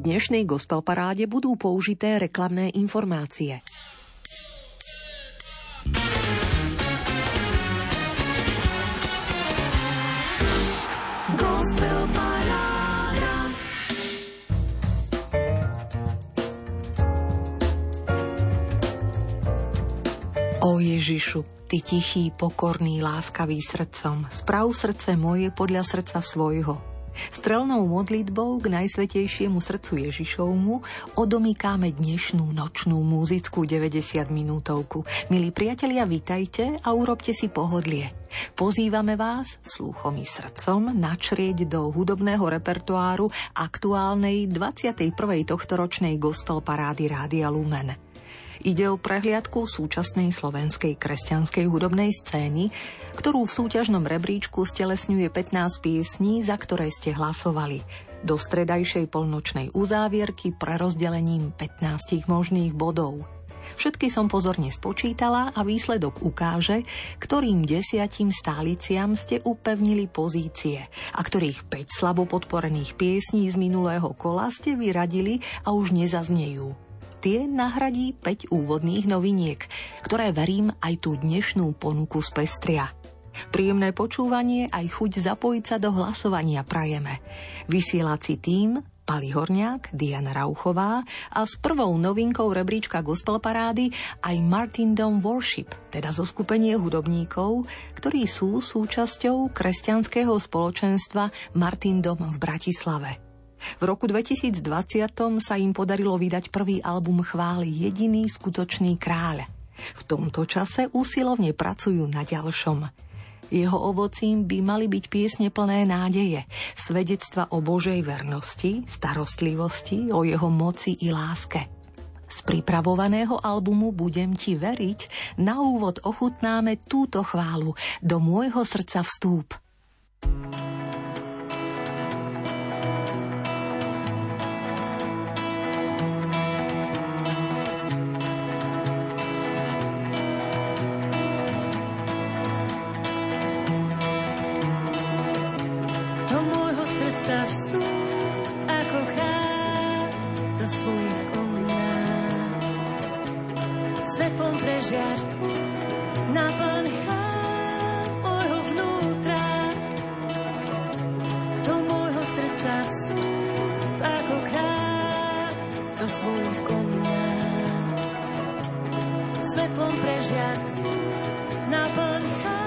dnešnej gospel paráde budú použité reklamné informácie. O Ježišu, Ty tichý, pokorný, láskavý srdcom, sprav srdce moje podľa srdca svojho. Strelnou modlitbou k najsvetejšiemu srdcu Ježišovmu odomýkáme dnešnú nočnú muzickú 90 minútovku. Milí priatelia, vítajte a urobte si pohodlie. Pozývame vás sluchom i srdcom načrieť do hudobného repertoáru aktuálnej 21. tohtoročnej gospel parády Rádia Lumen. Ide o prehliadku súčasnej slovenskej kresťanskej hudobnej scény, ktorú v súťažnom rebríčku stelesňuje 15 piesní, za ktoré ste hlasovali. Do stredajšej polnočnej uzávierky prerozdelením 15 možných bodov. Všetky som pozorne spočítala a výsledok ukáže, ktorým desiatim stáliciam ste upevnili pozície a ktorých 5 slabo podporených piesní z minulého kola ste vyradili a už nezaznejú tie nahradí 5 úvodných noviniek, ktoré verím aj tú dnešnú ponuku z pestria. Príjemné počúvanie aj chuť zapojiť sa do hlasovania prajeme. Vysielací tým Pali Horniak, Diana Rauchová a s prvou novinkou rebríčka Gospel Parády aj Martin Dom Worship, teda zo skupenie hudobníkov, ktorí sú súčasťou kresťanského spoločenstva Martin Dom v Bratislave. V roku 2020 sa im podarilo vydať prvý album chvály Jediný skutočný kráľ. V tomto čase úsilovne pracujú na ďalšom. Jeho ovocím by mali byť piesne plné nádeje, svedectva o Božej vernosti, starostlivosti, o jeho moci i láske. Z pripravovaného albumu Budem ti veriť na úvod ochutnáme túto chválu Do môjho srdca vstúp. thank you rastú ako krát do svojich komunát. Svetlom prežiarku naplň chrám môjho vnútra. Do môjho srdca vstúp ako krát do svojich komunát. Svetlom prežiarku naplň chrám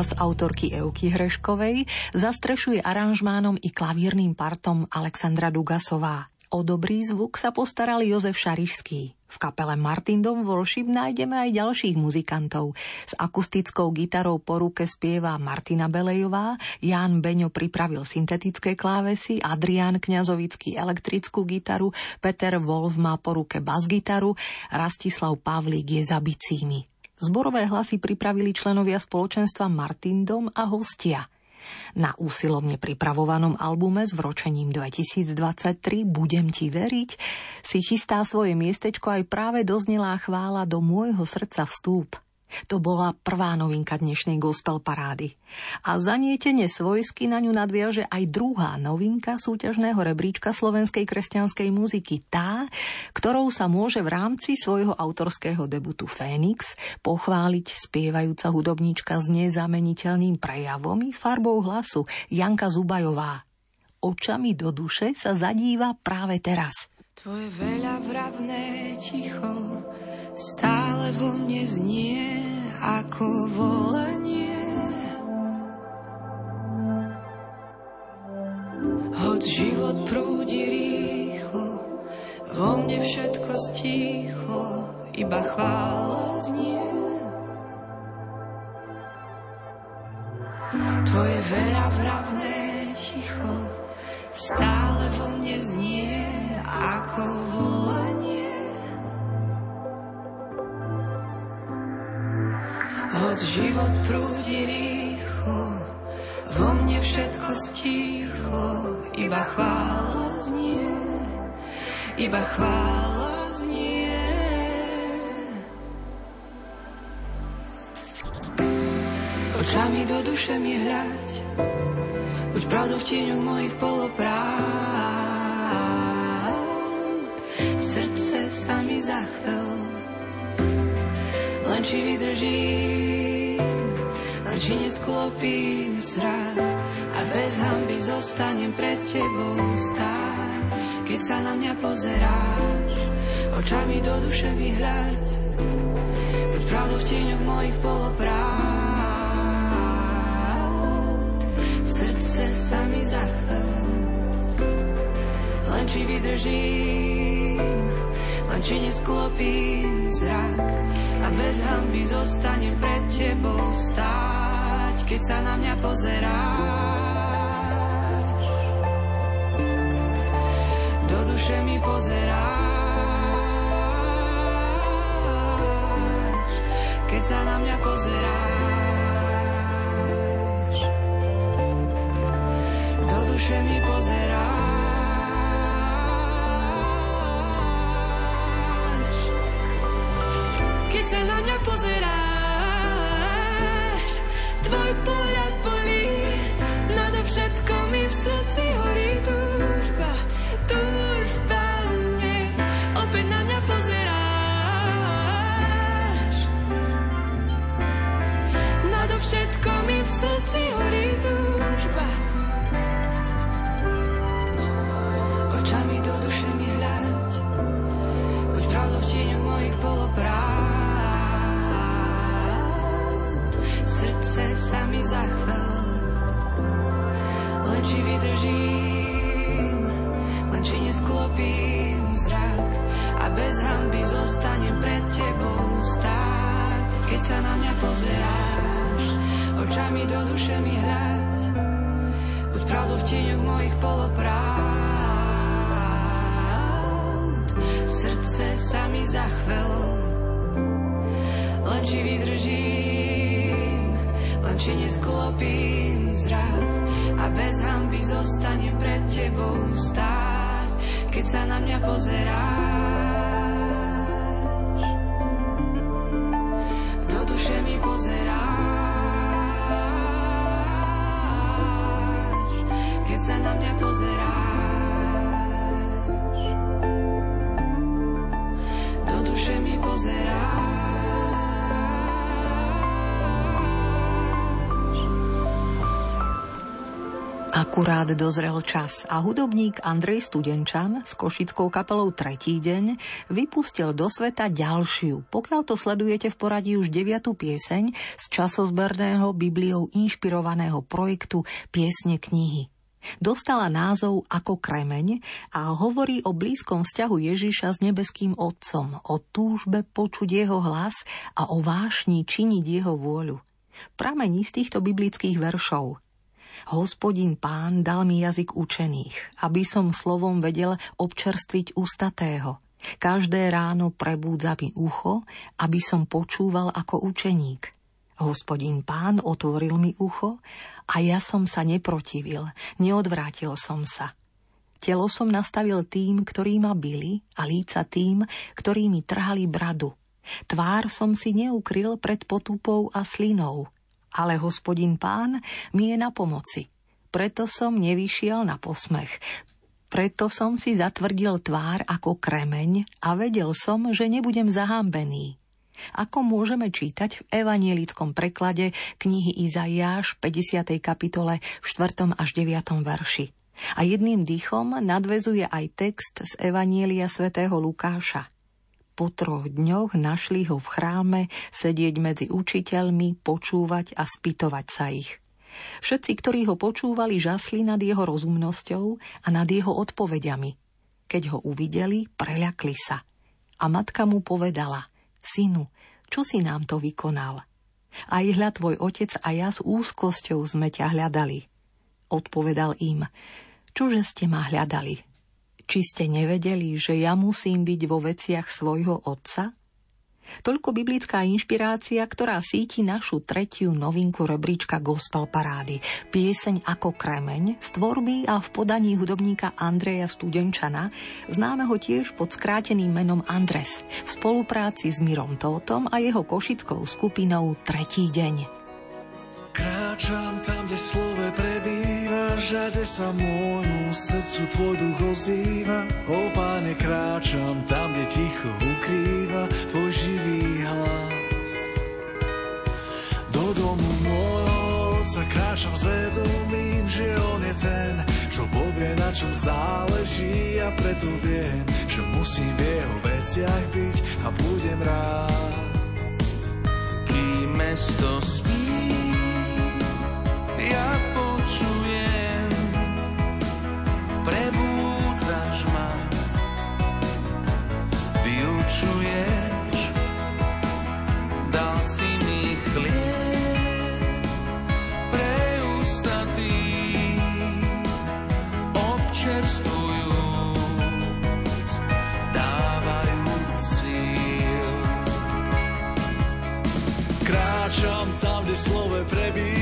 Hlas autorky Euky Hreškovej zastrešuje aranžmánom i klavírnym partom Alexandra Dugasová. O dobrý zvuk sa postaral Jozef Šarišský. V kapele Martindom Worship nájdeme aj ďalších muzikantov. S akustickou gitarou po ruke spieva Martina Belejová, Jan Beňo pripravil syntetické klávesy, Adrián Kňazovický elektrickú gitaru, Peter Wolf má po ruke basgitaru, Rastislav Pavlík je za bicími. Zborové hlasy pripravili členovia spoločenstva Martindom a hostia – na úsilovne pripravovanom albume s vročením 2023 Budem ti veriť si chystá svoje miestečko aj práve doznelá chvála do môjho srdca vstúp. To bola prvá novinka dnešnej gospel parády. A zanietenie svojsky na ňu nadviaže aj druhá novinka súťažného rebríčka slovenskej kresťanskej muziky, tá, ktorou sa môže v rámci svojho autorského debutu Fénix pochváliť spievajúca hudobníčka s nezameniteľným prejavom i farbou hlasu Janka Zubajová. Očami do duše sa zadíva práve teraz. Tvoje veľa vravné ticho stále vo mne znie ako volanie. Hoď život prúdi rýchlo, vo mne všetko stíchlo, iba chvála znie. Tvoje veľa vravné ticho stále vo mne znie ako Hoď život prúdi rýchlo, vo mne všetko stíchlo, iba chvála znie, iba chvála znie. Očami do duše mi hľať, buď pravdou v tieňu mojich poloprávd. Srdce sa mi zachvel, len či vydržím, len či nesklopím srad a bez hamby zostanem pred tebou stáť. Keď sa na mňa pozeráš, očami do duše mi hľať, buď pravdu v tieňoch mojich polopravd. Srdce sa mi zachvel, len či vydržím, len či nesklopím zrak a bez hamby zostanem pred tebou stáť, keď sa na mňa pozeráš. Do duše mi pozeráš, keď sa na mňa pozeráš. Do duše mi keď očami do duše mi hľať, buď pravdou v tieňoch mojich polopravd. Srdce sa mi zachvel, len či vydržím, len či nesklopím zrak a bez hamby zostanem pred tebou stáť, keď sa na mňa pozeráš. Akurát dozrel čas a hudobník Andrej Studenčan s košickou kapelou Tretí deň vypustil do sveta ďalšiu, pokiaľ to sledujete v poradí už deviatú pieseň z časozberného Bibliou inšpirovaného projektu Piesne knihy. Dostala názov Ako kremeň a hovorí o blízkom vzťahu Ježiša s nebeským Otcom, o túžbe počuť jeho hlas a o vášni činiť jeho vôľu. Pramení z týchto biblických veršov – Hospodin pán dal mi jazyk učených, aby som slovom vedel občerstviť ústatého. Každé ráno prebúdza mi ucho, aby som počúval ako učeník. Hospodin pán otvoril mi ucho a ja som sa neprotivil, neodvrátil som sa. Telo som nastavil tým, ktorí ma byli a líca tým, ktorí mi trhali bradu. Tvár som si neukryl pred potupou a slinou ale hospodin pán mi je na pomoci. Preto som nevyšiel na posmech. Preto som si zatvrdil tvár ako kremeň a vedel som, že nebudem zahambený. Ako môžeme čítať v evanielickom preklade knihy Izaiáš 50. kapitole v 4. až 9. verši. A jedným dýchom nadvezuje aj text z Evanielia svätého Lukáša – po troch dňoch našli ho v chráme sedieť medzi učiteľmi, počúvať a spýtovať sa ich. Všetci, ktorí ho počúvali, žasli nad jeho rozumnosťou a nad jeho odpovediami. Keď ho uvideli, preľakli sa. A matka mu povedala, synu, čo si nám to vykonal? Aj hľad tvoj otec a ja s úzkosťou sme ťa hľadali. Odpovedal im, čože ste ma hľadali? Či ste nevedeli, že ja musím byť vo veciach svojho otca? Toľko biblická inšpirácia, ktorá síti našu tretiu novinku rebríčka Gospel Parády. Pieseň ako kremeň z tvorby a v podaní hudobníka Andreja Studenčana, známeho tiež pod skráteným menom Andres, v spolupráci s Mirom Tótom a jeho košickou skupinou Tretí deň. Kráčam tam, kde slove prebýva, žade sa môjmu srdcu tvoj duch ozýva. O páne, kráčam tam, kde ticho ukrýva tvoj živý hlas. Do domu môjho sa kráčam s vedomím, že on je ten, čo povie, na čom záleží a preto viem, že musím v jeho veciach byť a budem rád. Kým mesto spí, ja počujem, prebúdzaš ma, vyučuješ, dal si mi chlieb pre síl. Kráčam tam, kde slove prebíja,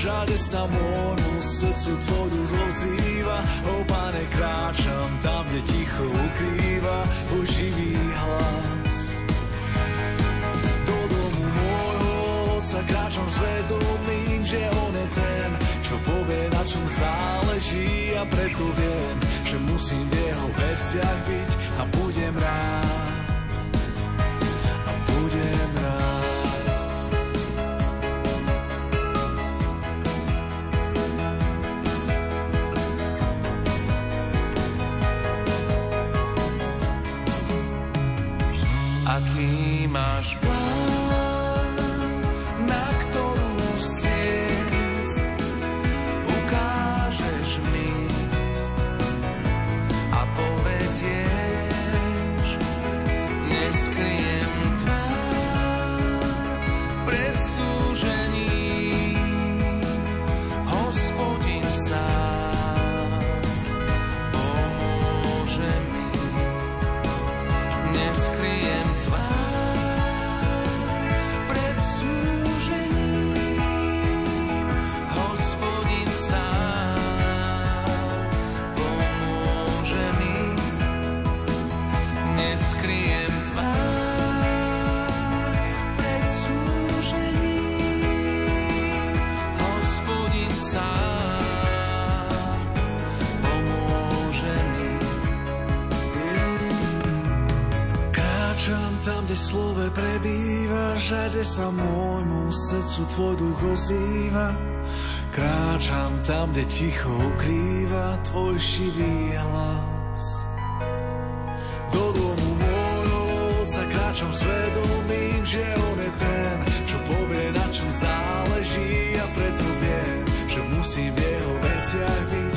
žade sa môjmu srdcu tvoj duch ozýva. O pane, kráčam tam, kde ticho ukrýva tvoj hlas. Do domu môjho otca kráčam s vedomím, že on je ten, čo povie, na čom záleží a preto viem, že musím v jeho veciach byť a budem rád. Kráčam tam, kde ticho ukrýva tvoj šivý hlas. Do domu môjho sa kráčam svedomím, že on je ten, čo povie, na čom záleží a preto viem, že musím jeho veciach byť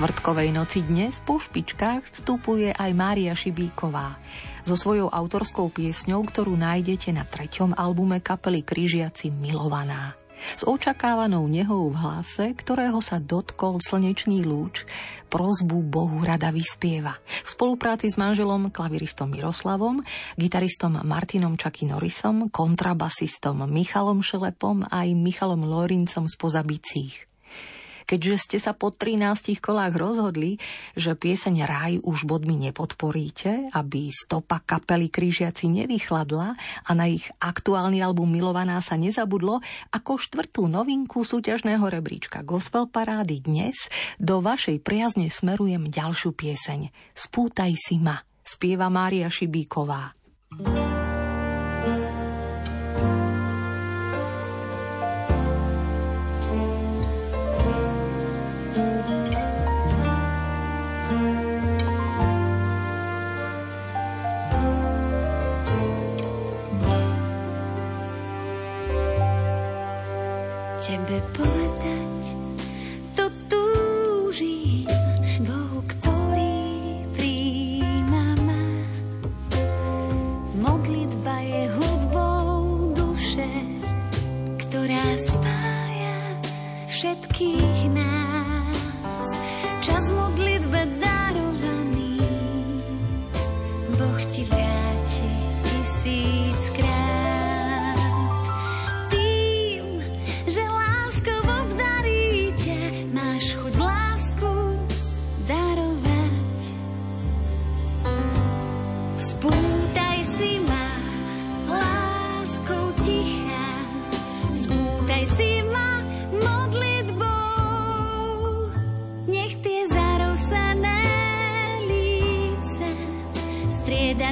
štvrtkovej noci dnes po špičkách vstupuje aj Mária Šibíková so svojou autorskou piesňou, ktorú nájdete na treťom albume kapely Kryžiaci Milovaná. S očakávanou nehou v hlase, ktorého sa dotkol slnečný lúč, prozbu Bohu rada vyspieva. V spolupráci s manželom klaviristom Miroslavom, gitaristom Martinom Čaky Norisom, kontrabasistom Michalom Šelepom a aj Michalom Lorincom z Pozabicích keďže ste sa po 13 kolách rozhodli, že pieseň Raj už bodmi nepodporíte, aby stopa kapely Krížiaci nevychladla a na ich aktuálny album Milovaná sa nezabudlo, ako štvrtú novinku súťažného rebríčka Gospel Parády dnes do vašej priazne smerujem ďalšiu pieseň Spútaj si ma, spieva Mária Šibíková. thank you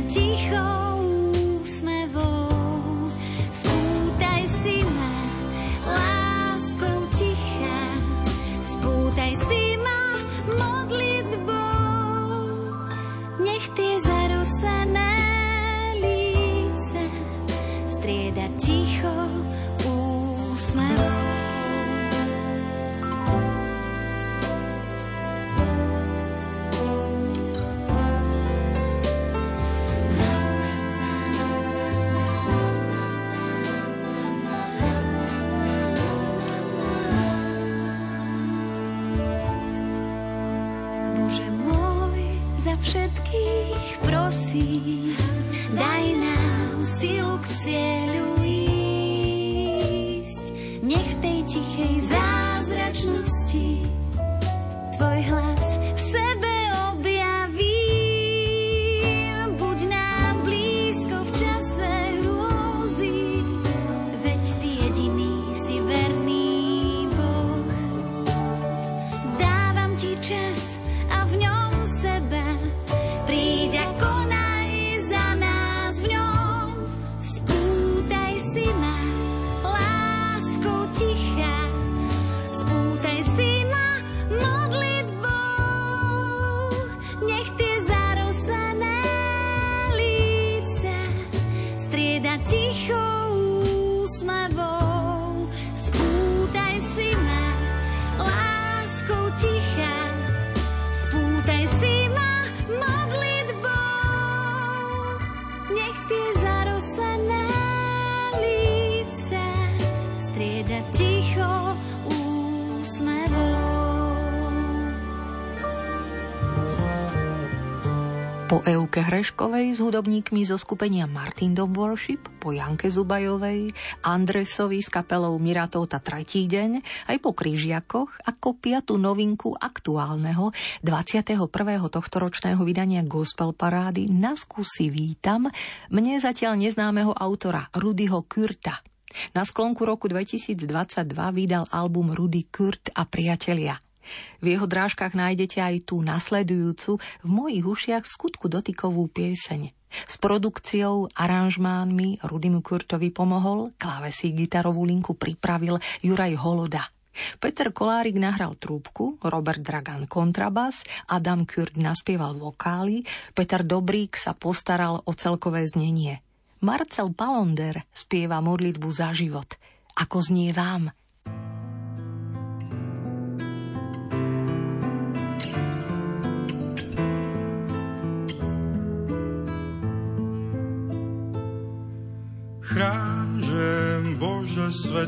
ticho Euke Hreškovej s hudobníkmi zo skupenia Martin Dom Worship, po Janke Zubajovej, Andresovi s kapelou Miratov tretí deň, aj po Kryžiakoch ako piatu novinku aktuálneho 21. tohtoročného vydania Gospel Parády na skúsi vítam mne zatiaľ neznámeho autora Rudyho Kürta. Na sklonku roku 2022 vydal album Rudy Kurt a priatelia – v jeho drážkach nájdete aj tú nasledujúcu, v mojich ušiach v skutku dotykovú pieseň. S produkciou, aranžmánmi Rudymu Kurtovi pomohol, klávesí gitarovú linku pripravil Juraj Holoda. Peter Kolárik nahral trúbku, Robert Dragan kontrabas, Adam Kurt naspieval vokály, Peter Dobrík sa postaral o celkové znenie. Marcel Palonder spieva modlitbu za život. Ako znie vám?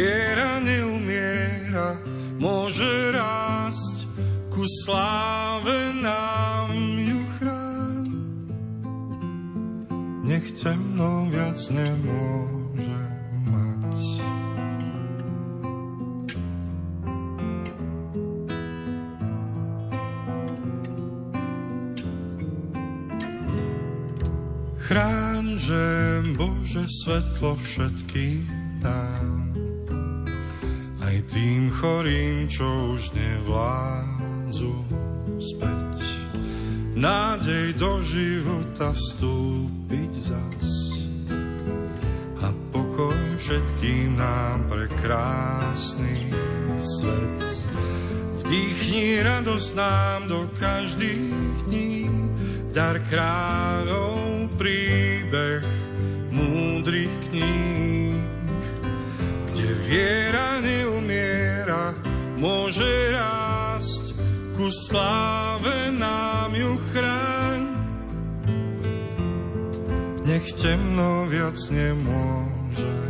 viera neumiera, môže rásť ku sláve nám ju chrán. Nech temno viac nemôže Chrán, že Bože svetlo aj tým chorým, čo už nevládzu späť. Nádej do života vstúpiť zas a pokoj všetkým nám pre krásny svet. Vdýchni radosť nám do každých dní, dar kráľov príbeh múdrych kníh, kde viera neumiera, môže rásť, ku sláve nám ju chráň. Nech temno viac nemôže,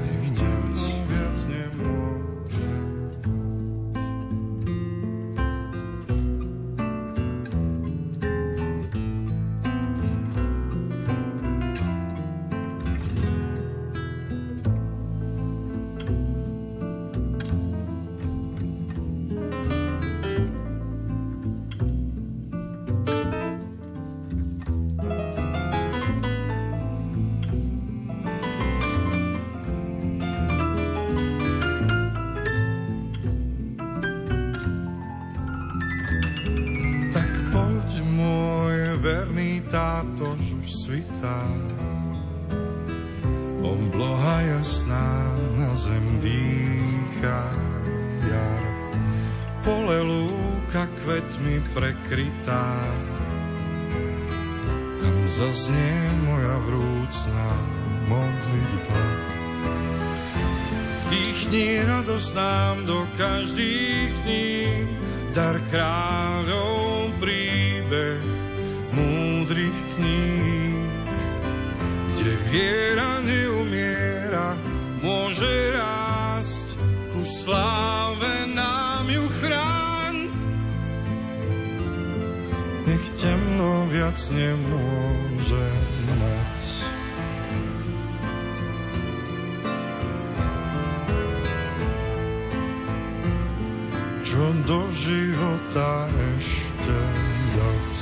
zaznie moja vrúcna modlitba. Vdýchni radosť nám do každých dní, dar kráľov príbeh múdrych kníh, kde viera neumiera, môže rásť ku sláve nám temno viac nemôže môže mať. Čo do života ešte dať.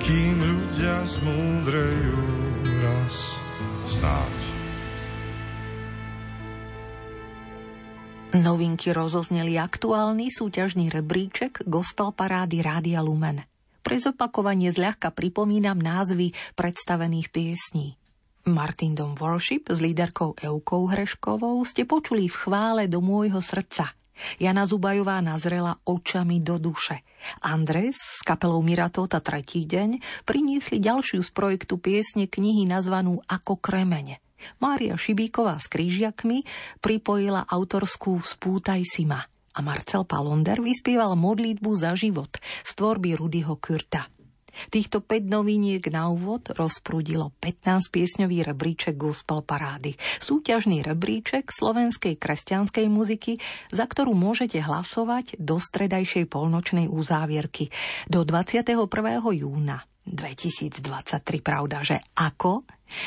Kým ľudia zmúdrejú raz snáď. Novinky rozozneli aktuálny súťažný rebríček Gospel Parády Rádia Lumen. Pre zopakovanie zľahka pripomínam názvy predstavených piesní. Martin Dom Worship s líderkou Eukou Hreškovou ste počuli v chvále do môjho srdca. Jana Zubajová nazrela očami do duše. Andres s kapelou Miratota tretí deň priniesli ďalšiu z projektu piesne knihy nazvanú Ako kremeň. Mária Šibíková s krížiakmi pripojila autorskú Spútaj si ma a Marcel Palonder vyspieval modlitbu za život z tvorby Rudyho Kürta. Týchto 5 noviniek na úvod rozprúdilo 15 piesňový rebríček Gospel Parády. Súťažný rebríček slovenskej kresťanskej muziky, za ktorú môžete hlasovať do stredajšej polnočnej uzávierky do 21. júna 2023. Pravda, že ako?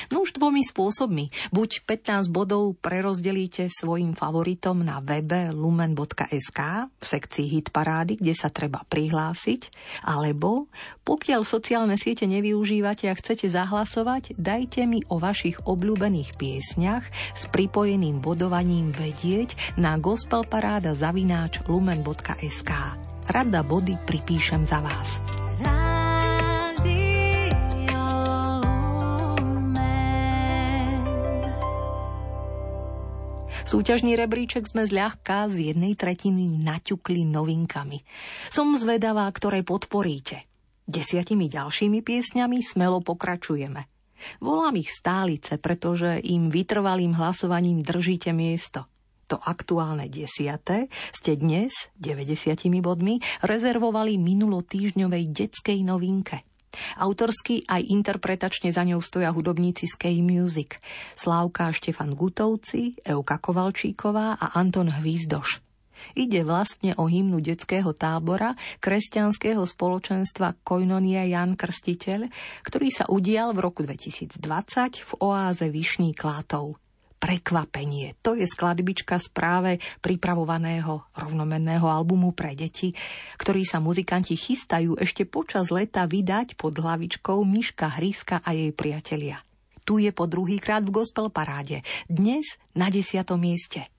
No už dvomi spôsobmi. Buď 15 bodov prerozdelíte svojim favoritom na webe lumen.sk v sekcii hit parády, kde sa treba prihlásiť, alebo pokiaľ sociálne siete nevyužívate a chcete zahlasovať, dajte mi o vašich obľúbených piesňach s pripojeným bodovaním vedieť na gospelparáda zavináč lumen.sk. Rada body pripíšem za vás. Súťažný rebríček sme zľahka z jednej tretiny naťukli novinkami. Som zvedavá, ktoré podporíte. Desiatimi ďalšími piesňami smelo pokračujeme. Volám ich stálice, pretože im vytrvalým hlasovaním držíte miesto. To aktuálne desiate ste dnes 90 bodmi rezervovali minulotýžňovej detskej novinke – Autorsky aj interpretačne za ňou stoja hudobníci z K-Music. Slávka Štefan Gutovci, Euka Kovalčíková a Anton Hvízdoš. Ide vlastne o hymnu detského tábora kresťanského spoločenstva Koinonia Jan Krstiteľ, ktorý sa udial v roku 2020 v oáze Vyšný Klátov prekvapenie. To je skladbička z práve pripravovaného rovnomenného albumu pre deti, ktorý sa muzikanti chystajú ešte počas leta vydať pod hlavičkou Miška Hryska a jej priatelia. Tu je po druhýkrát v gospel paráde. Dnes na desiatom mieste.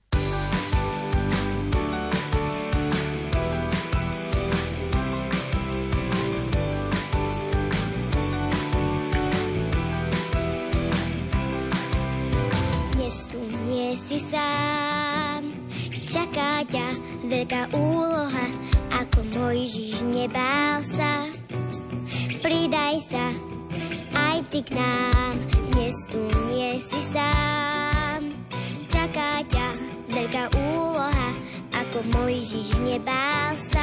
Veľká úloha, ako Mojžiš nebál sa. Pridaj sa aj ty k nám, dnes tu nie si sám. Čaká ťa veľká úloha, ako Mojžiš nebál sa.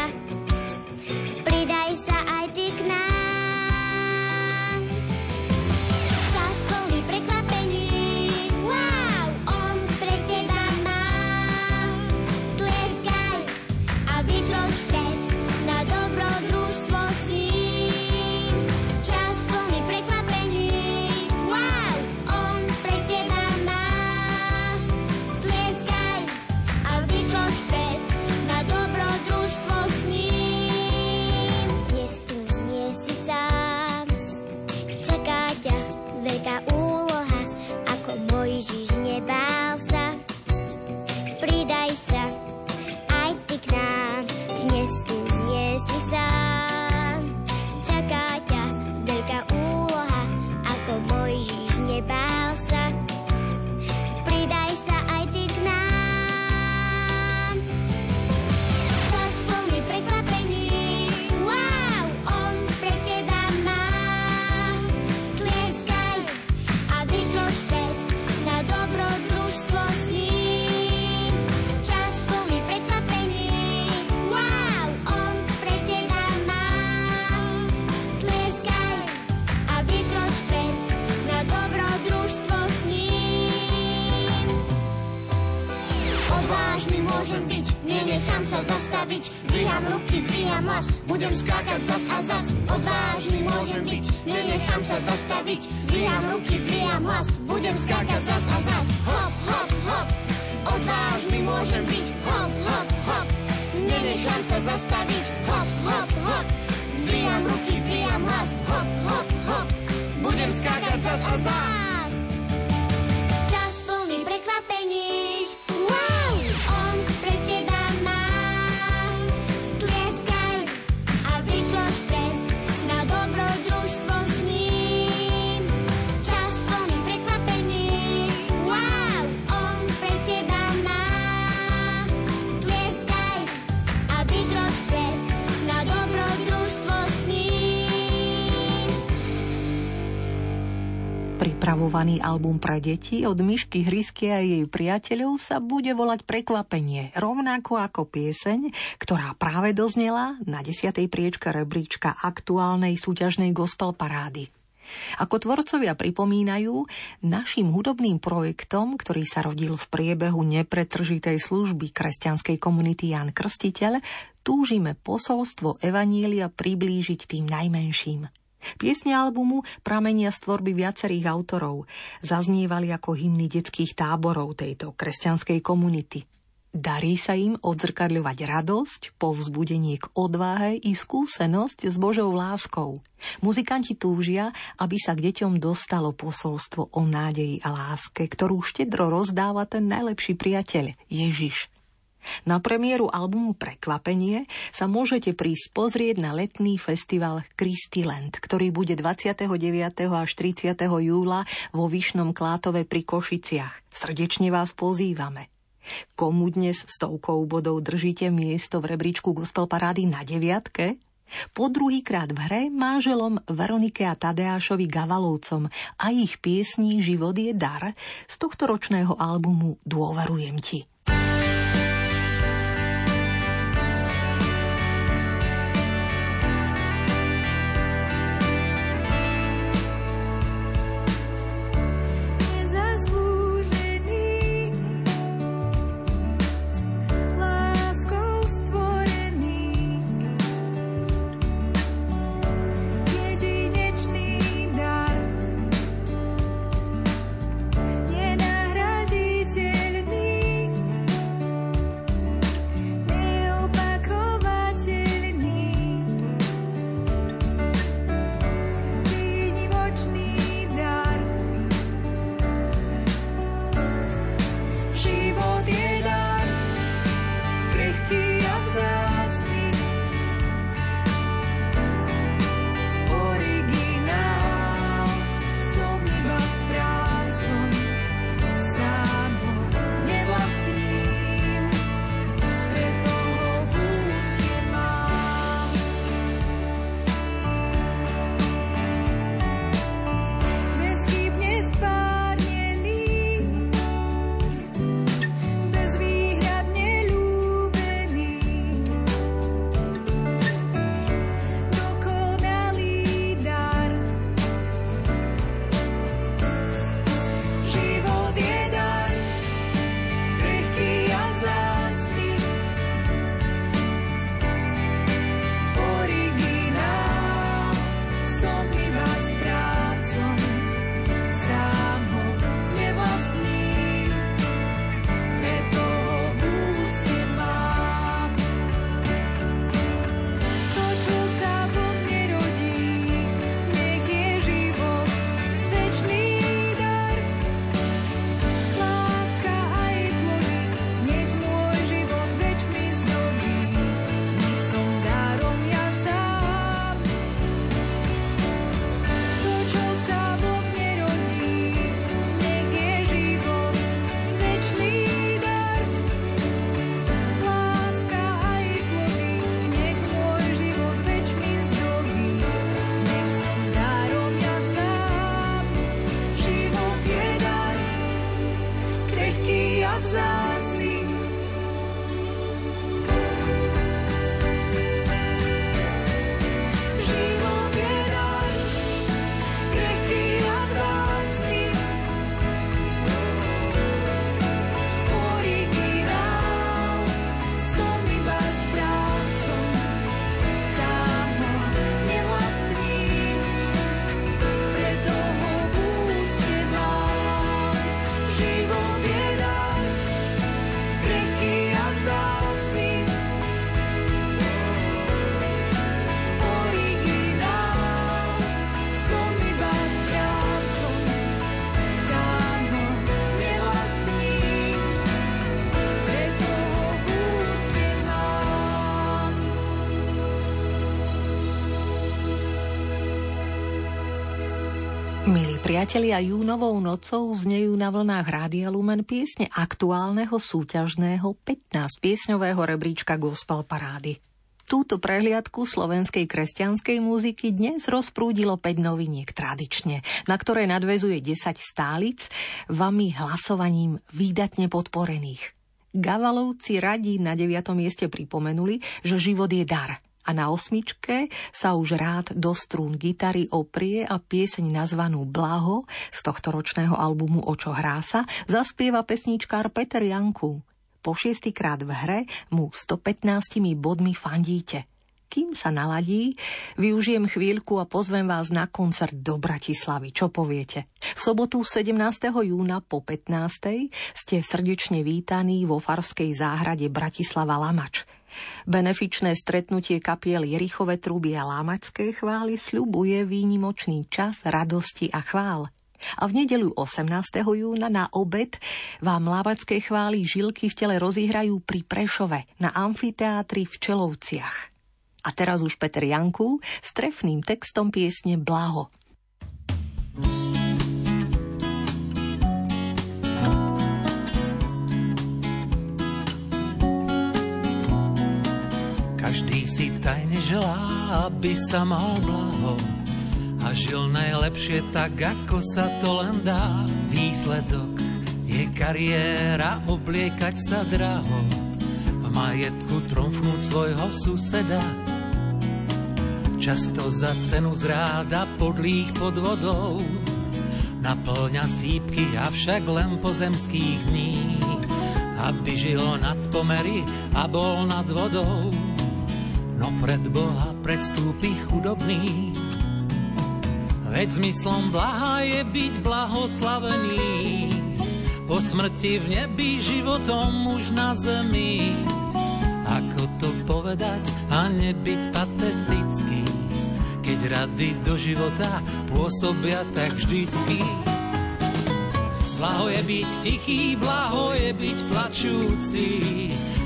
Nedám sa zastaviť, dvíham ruky, dvíham las Budem skákať zas a zas, odvážny môžem byť Nenechám sa zastaviť, dvíham ruky, dvíham las Budem skákať zas a zas. Hop, hop, hop, odvážny môžem byť Hop, hop, hop, nenechám sa zastaviť. Hop, hop, hop, dvíham ruky, dvíham las Hop, hop, hop, budem skákať zas a zas. Pripravovaný album pre deti od Myšky Hrysky a jej priateľov sa bude volať Prekvapenie, rovnako ako pieseň, ktorá práve doznela na desiatej priečke rebríčka aktuálnej súťažnej gospel parády. Ako tvorcovia pripomínajú, našim hudobným projektom, ktorý sa rodil v priebehu nepretržitej služby kresťanskej komunity Jan Krstiteľ, túžime posolstvo Evanília priblížiť tým najmenším – Piesne albumu pramenia z tvorby viacerých autorov. Zaznievali ako hymny detských táborov tejto kresťanskej komunity. Darí sa im odzrkadľovať radosť, povzbudenie k odvahe i skúsenosť s Božou láskou. Muzikanti túžia, aby sa k deťom dostalo posolstvo o nádeji a láske, ktorú štedro rozdáva ten najlepší priateľ, Ježiš. Na premiéru albumu Prekvapenie sa môžete prísť pozrieť na letný festival Christyland, ktorý bude 29. až 30. júla vo Vyšnom Klátove pri Košiciach. Srdečne vás pozývame. Komu dnes stovkou bodov držíte miesto v rebríčku Gospel Parády na deviatke? Po druhýkrát v hre máželom Veronike a Tadeášovi Gavalovcom a ich piesní Život je dar z tohto ročného albumu Dôverujem ti. Priatelia júnovou nocou znejú na vlnách Rádia Lumen piesne aktuálneho súťažného 15 piesňového rebríčka Gospel Parády. Túto prehliadku slovenskej kresťanskej muziky dnes rozprúdilo 5 noviniek tradične, na ktoré nadvezuje 10 stálic, vami hlasovaním výdatne podporených. Gavalovci radi na 9. mieste pripomenuli, že život je dar a na osmičke sa už rád do strún gitary oprie a pieseň nazvanú Blaho z tohto ročného albumu Očo hrá sa zaspieva pesničkár Peter Janku po šiestýkrát v hre mu 115 bodmi fandíte. Kým sa naladí, využijem chvíľku a pozvem vás na koncert do Bratislavy. Čo poviete? V sobotu 17. júna po 15. ste srdečne vítaní vo Farskej záhrade Bratislava Lamač. Benefičné stretnutie kapiel Jerichove truby a Lámačské chvály sľubuje výnimočný čas radosti a chvál. A v nedeľu 18. júna na obed vám lávacké chvály žilky v tele rozihrajú pri Prešove na amfiteátri v Čelovciach. A teraz už Peter Janku s trefným textom piesne Blaho. Každý si tajne želá, aby sa mal blaho a žil najlepšie tak, ako sa to len dá. Výsledok je kariéra, obliekať sa draho, v majetku tromfnúť svojho suseda. Často za cenu zráda podlých pod vodou, naplňa sípky, avšak len pozemských dní, aby žil nad pomery a bol nad vodou. No pred Boha predstúpi chudobný, Veď zmyslom blaha je byť blahoslavený, po smrti v nebi životom už na zemi. Ako to povedať a nebyť patetický, keď rady do života pôsobia tak vždycky. Blaho je byť tichý, blaho je byť plačúci,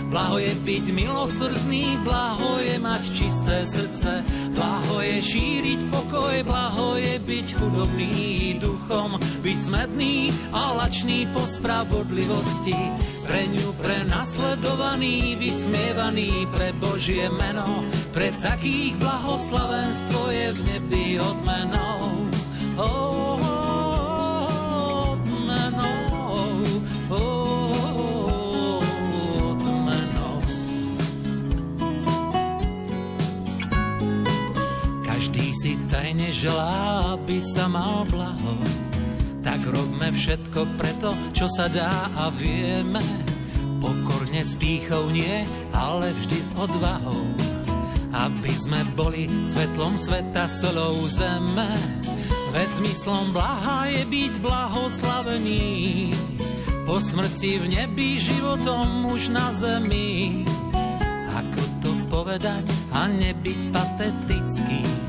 Blaho je byť milosrdný, blaho je mať čisté srdce, blaho je šíriť pokoj, blaho je byť chudobný duchom, byť smedný a lačný po spravodlivosti, pre ňu prenasledovaný, vysmievaný pre Božie meno, pre takých blahoslavenstvo je v nebi odmenou. Oh, oh. Želá, aby sa mal blaho. Tak robme všetko preto, čo sa dá a vieme. Pokorne s pýchou nie, ale vždy s odvahou. Aby sme boli svetlom sveta, solou zeme. Veď zmyslom blaha je byť blahoslavený. Po smrti v nebi životom už na zemi. Ako to povedať a nebyť patetický?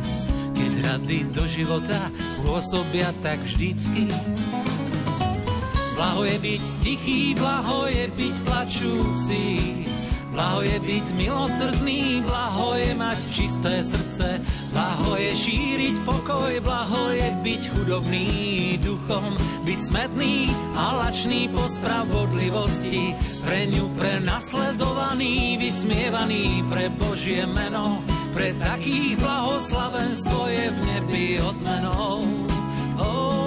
Rady do života pôsobia tak vždycky. Blaho je byť tichý, blaho je byť plačúci, blaho je byť milosrdný, blaho je mať čisté srdce, blaho je šíriť pokoj, blaho je byť chudobný duchom, byť smedný a lačný po spravodlivosti, pre ňu prenasledovaný, vysmievaný pre Božie meno pre takých blahoslavenstvo je v nebi odmenou. Oh,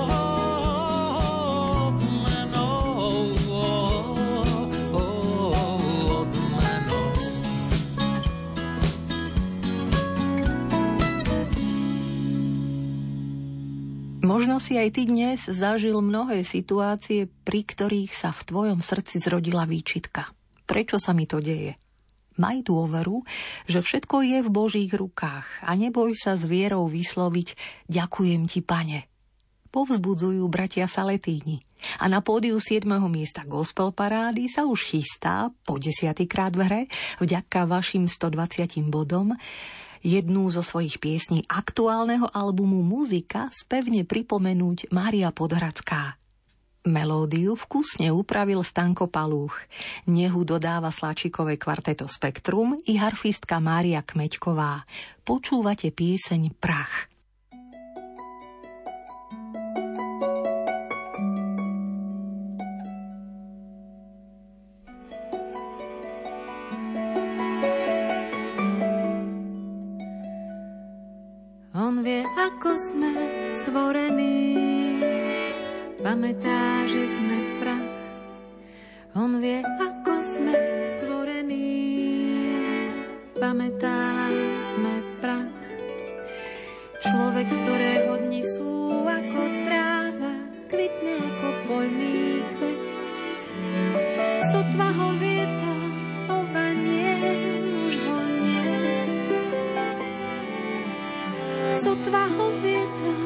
Možno si aj ty dnes zažil mnohé situácie, pri ktorých sa v tvojom srdci zrodila výčitka. Prečo sa mi to deje? Maj dôveru, že všetko je v Božích rukách a neboj sa s vierou vysloviť Ďakujem ti, pane. Povzbudzujú bratia Saletíni. A na pódiu 7. miesta gospel parády sa už chystá po desiatýkrát v hre vďaka vašim 120 bodom jednú zo svojich piesní aktuálneho albumu Muzika spevne pripomenúť Mária Podhradská. Melódiu vkusne upravil Stanko Palúch. Nehu dodáva sláčikové kvarteto Spektrum i harfistka Mária Kmeďková. Počúvate pieseň Prach. On vie, ako sme stvorení Pamätá, že sme prach, on vie, ako sme stvorení. Pamätá, sme prach, človek, ktorého dni sú ako tráva, kvitne ako poľný kvet. Sotva ho vietor, ovanie, už ho nie. Sotva ho vietor,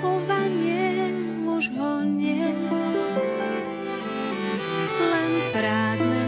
ovanie, prázdne miesto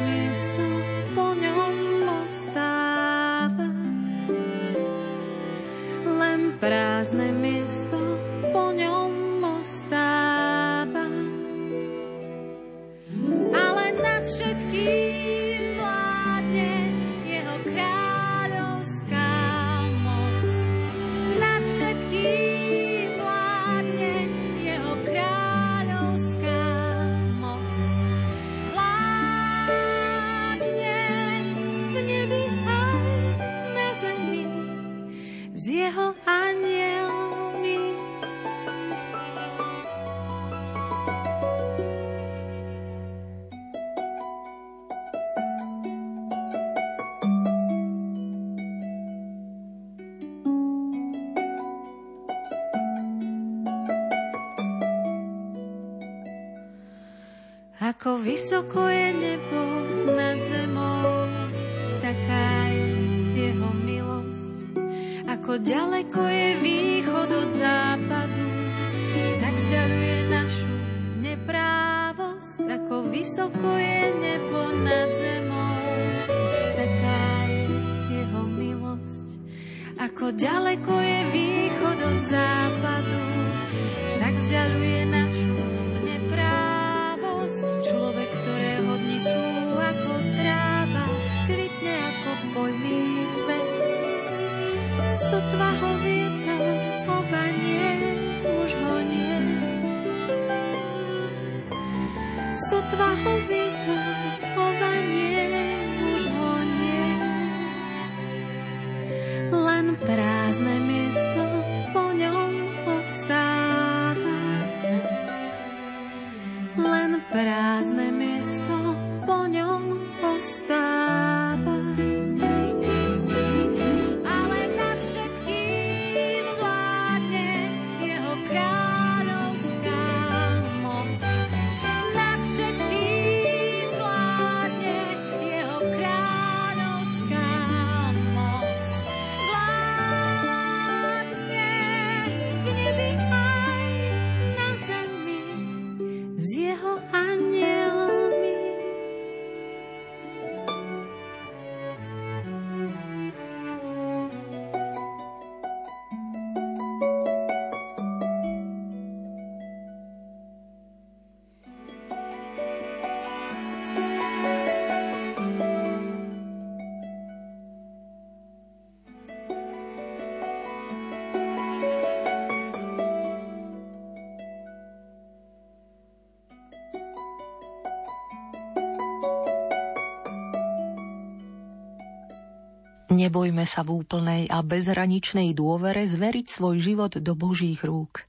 Nebojme sa v úplnej a bezhraničnej dôvere zveriť svoj život do Božích rúk.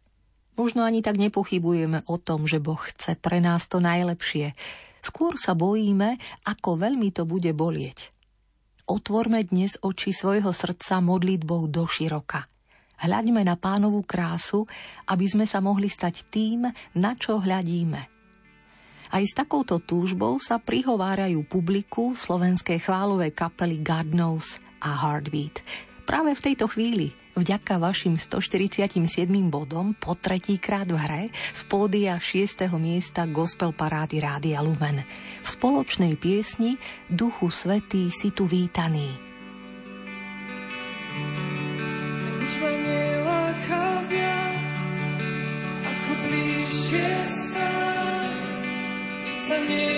Možno ani tak nepochybujeme o tom, že Boh chce pre nás to najlepšie. Skôr sa bojíme, ako veľmi to bude bolieť. Otvorme dnes oči svojho srdca modlitbou do široka. Hľaďme na pánovú krásu, aby sme sa mohli stať tým, na čo hľadíme. Aj s takouto túžbou sa prihovárajú publiku slovenskej chválové kapely God Knows a Heartbeat. Práve v tejto chvíli, vďaka vašim 147 bodom po tretíkrát v hre z pódia 6. miesta Gospel Parády Rádia Lumen. V spoločnej piesni Duchu Svetý si tu vítaný. Nič ma neláka viac, ako bližšie. Nič sa nevyrovná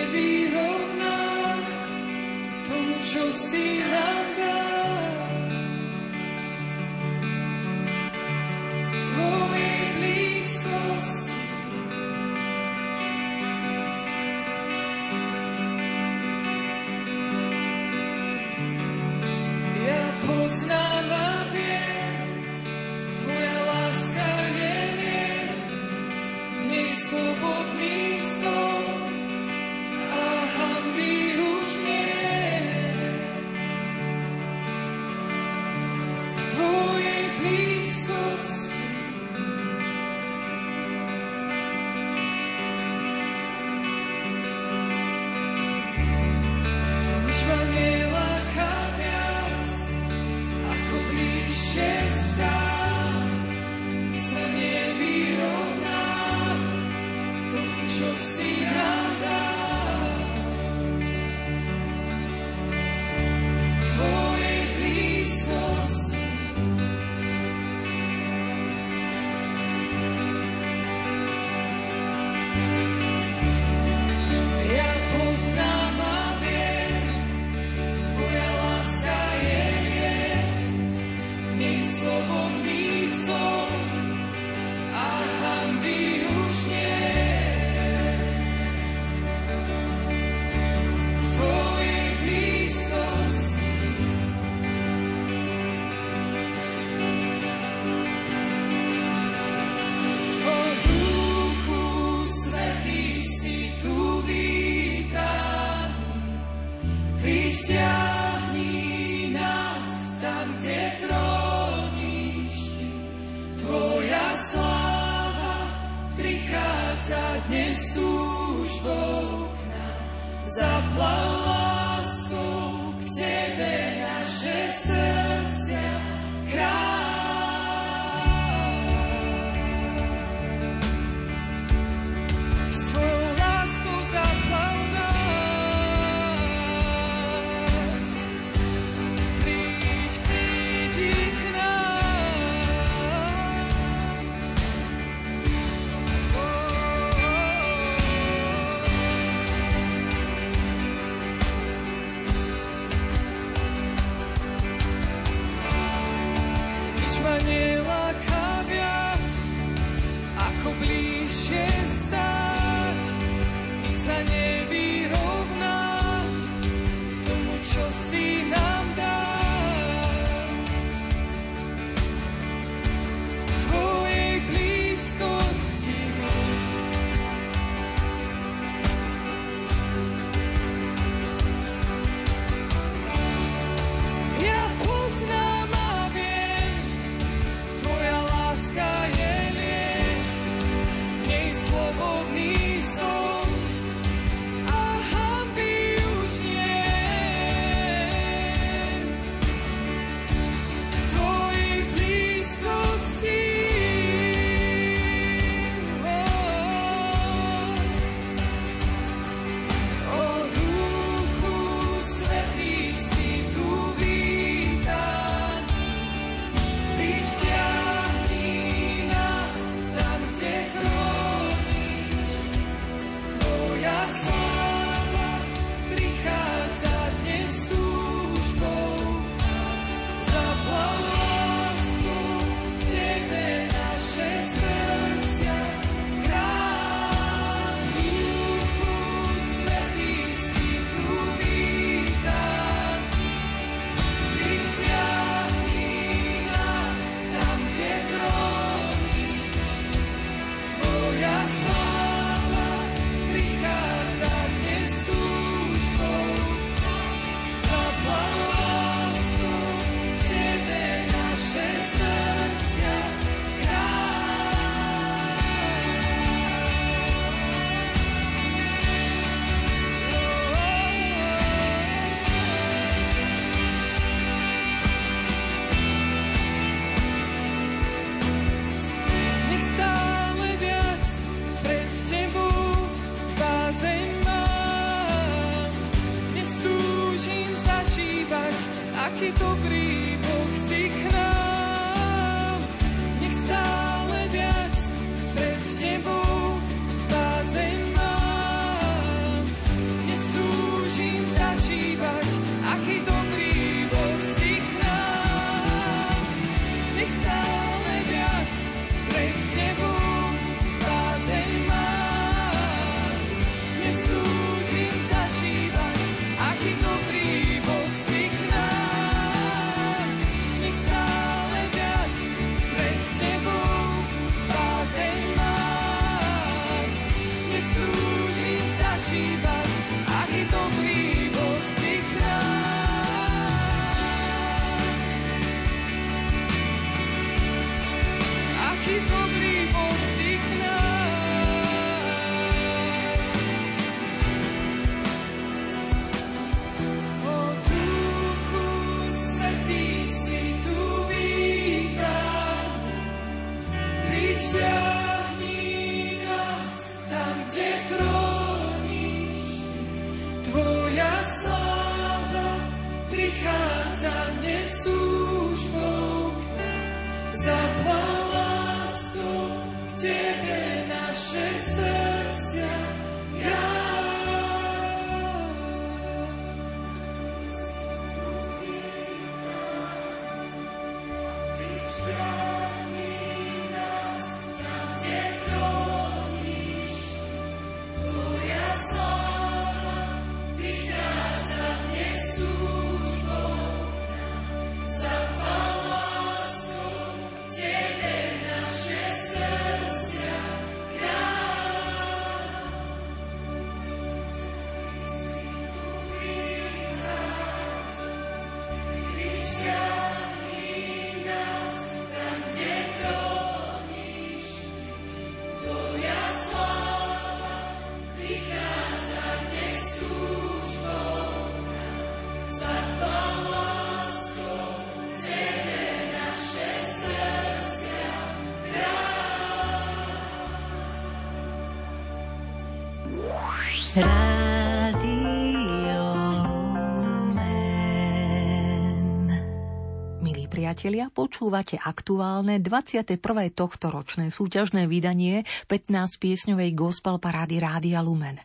priatelia, počúvate aktuálne 21. tohto ročné súťažné vydanie 15 piesňovej gospel parády Rádia Lumen.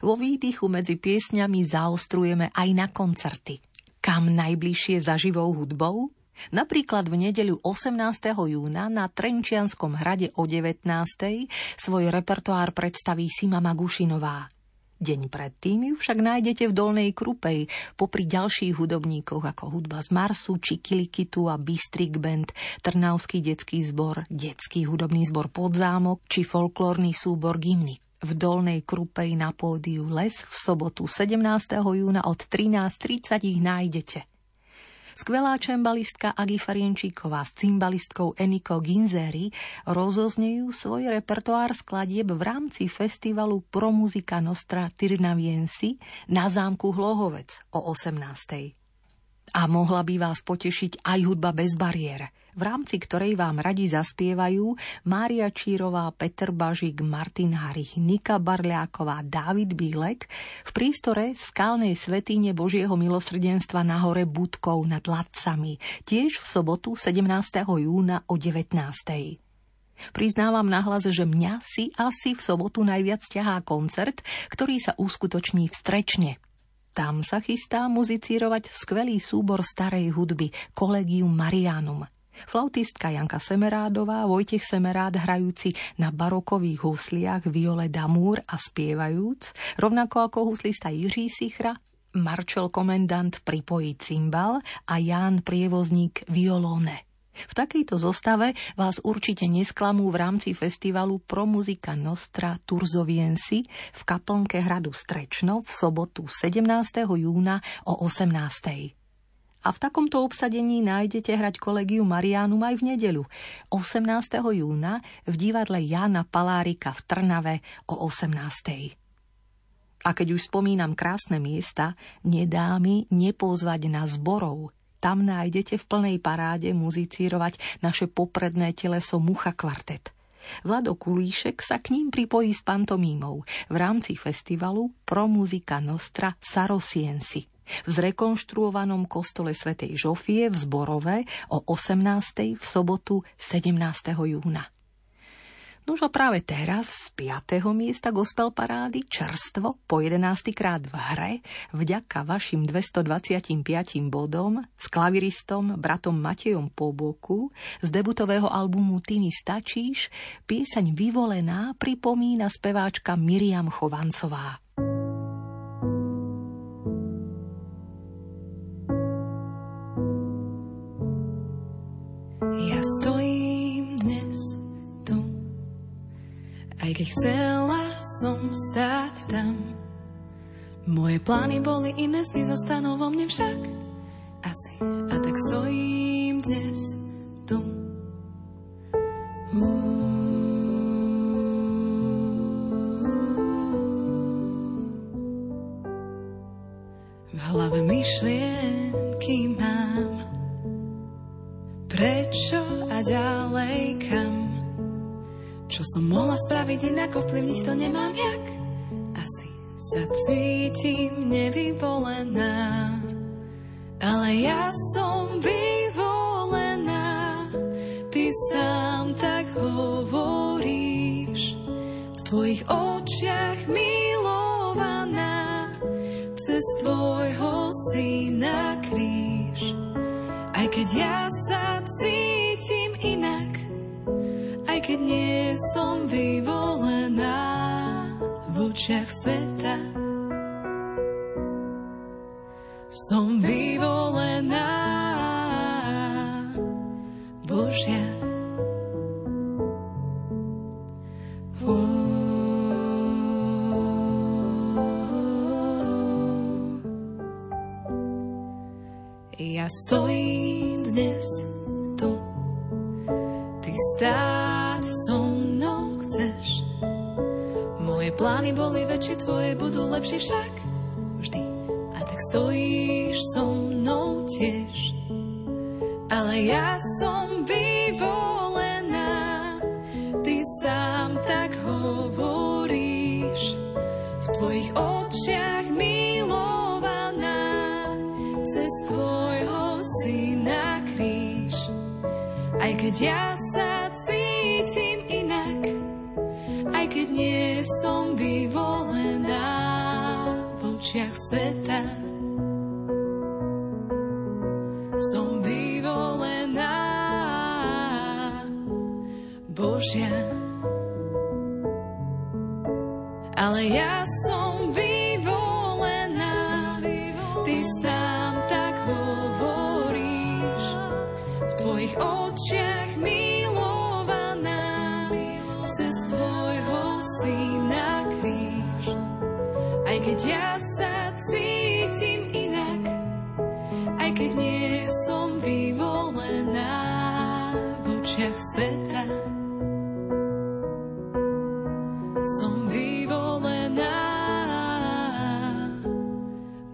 Vo výdychu medzi piesňami zaostrujeme aj na koncerty. Kam najbližšie za živou hudbou? Napríklad v nedeľu 18. júna na Trenčianskom hrade o 19. svoj repertoár predstaví Sima Magušinová. Deň predtým ju však nájdete v Dolnej Krupej, popri ďalších hudobníkoch ako Hudba z Marsu, Čikilikitu a Bystrik Band, Trnavský detský zbor, Detský hudobný zbor Podzámok či folklórny súbor Gimnik. V Dolnej Krupej na pódiu Les v sobotu 17. júna od 13.30 ich nájdete – Skvelá čembalistka Agi Farienčíková s cymbalistkou Eniko Ginzeri rozoznejú svoj repertoár skladieb v rámci festivalu Pro Muzika Nostra Tirnaviensi na zámku Hlohovec o 18. A mohla by vás potešiť aj hudba bez bariér – v rámci ktorej vám radi zaspievajú Mária Čírová, Peter Bažik, Martin Harich, Nika Barľáková, Dávid Bílek v prístore skalnej svetine Božieho milosrdenstva na hore Budkov nad Ladcami, tiež v sobotu 17. júna o 19. Priznávam nahlas, že mňa si asi v sobotu najviac ťahá koncert, ktorý sa uskutoční v Strečne. Tam sa chystá muzicírovať skvelý súbor starej hudby Collegium Marianum – Flautistka Janka Semerádová, Vojtech Semerád hrajúci na barokových husliach Viole Damúr a spievajúc, rovnako ako huslista Jiří Sichra, Marčel komendant pripojí cymbal a Ján prievozník violóne. V takejto zostave vás určite nesklamú v rámci festivalu Pro Muzika Nostra Turzoviensi v kaplnke hradu Strečno v sobotu 17. júna o 18 a v takomto obsadení nájdete hrať kolegiu Mariánum aj v nedeľu 18. júna v divadle Jana Palárika v Trnave o 18. A keď už spomínam krásne miesta, nedá mi nepozvať na zborov. Tam nájdete v plnej paráde muzicírovať naše popredné teleso Mucha kvartet. Vlado Kulíšek sa k ním pripojí s pantomímou v rámci festivalu Pro Muzika Nostra Sarosiensi v zrekonštruovanom kostole svätej Žofie v Zborove o 18. v sobotu 17. júna. Nož a práve teraz z 5. miesta gospel parády čerstvo po 11. krát v hre vďaka vašim 225 bodom s klaviristom bratom Matejom po boku z debutového albumu Ty mi stačíš pieseň Vyvolená pripomína speváčka Miriam Chovancová. Ja stojím dnes tu, aj keď chcela som stáť tam. Moje plány boli iné, sny zostanú vo mne však asi. A tak stojím dnes tu. V hlave myšlienky mám ďalej kam? Čo som mohla spraviť inak, ovplyvniť to nemám jak? Asi sa cítim nevyvolená, ale ja som vyvolená. Ty sám tak hovoríš, v tvojich očiach milovaná, cez tvojho syna kríž. Aj keď ja sa cítim inak, aj keď nie som vyvolená v očiach sveta. Som vyvolená Božia. Ja stojím dnes Plány boli väčšie, tvoje budú lepšie však vždy. A tak stojíš so mnou tiež. Ale ja som vyvolená, ty sám tak hovoríš. V tvojich očiach milovaná cez tvojho syna kríž. Aj keď ja sa cítim keď nie som vyvolená v očiach sveta. Som vyvolená Božia. Ale ja som ja sa cítim inak, aj keď nie som vyvolená v očiach sveta. Som vyvolená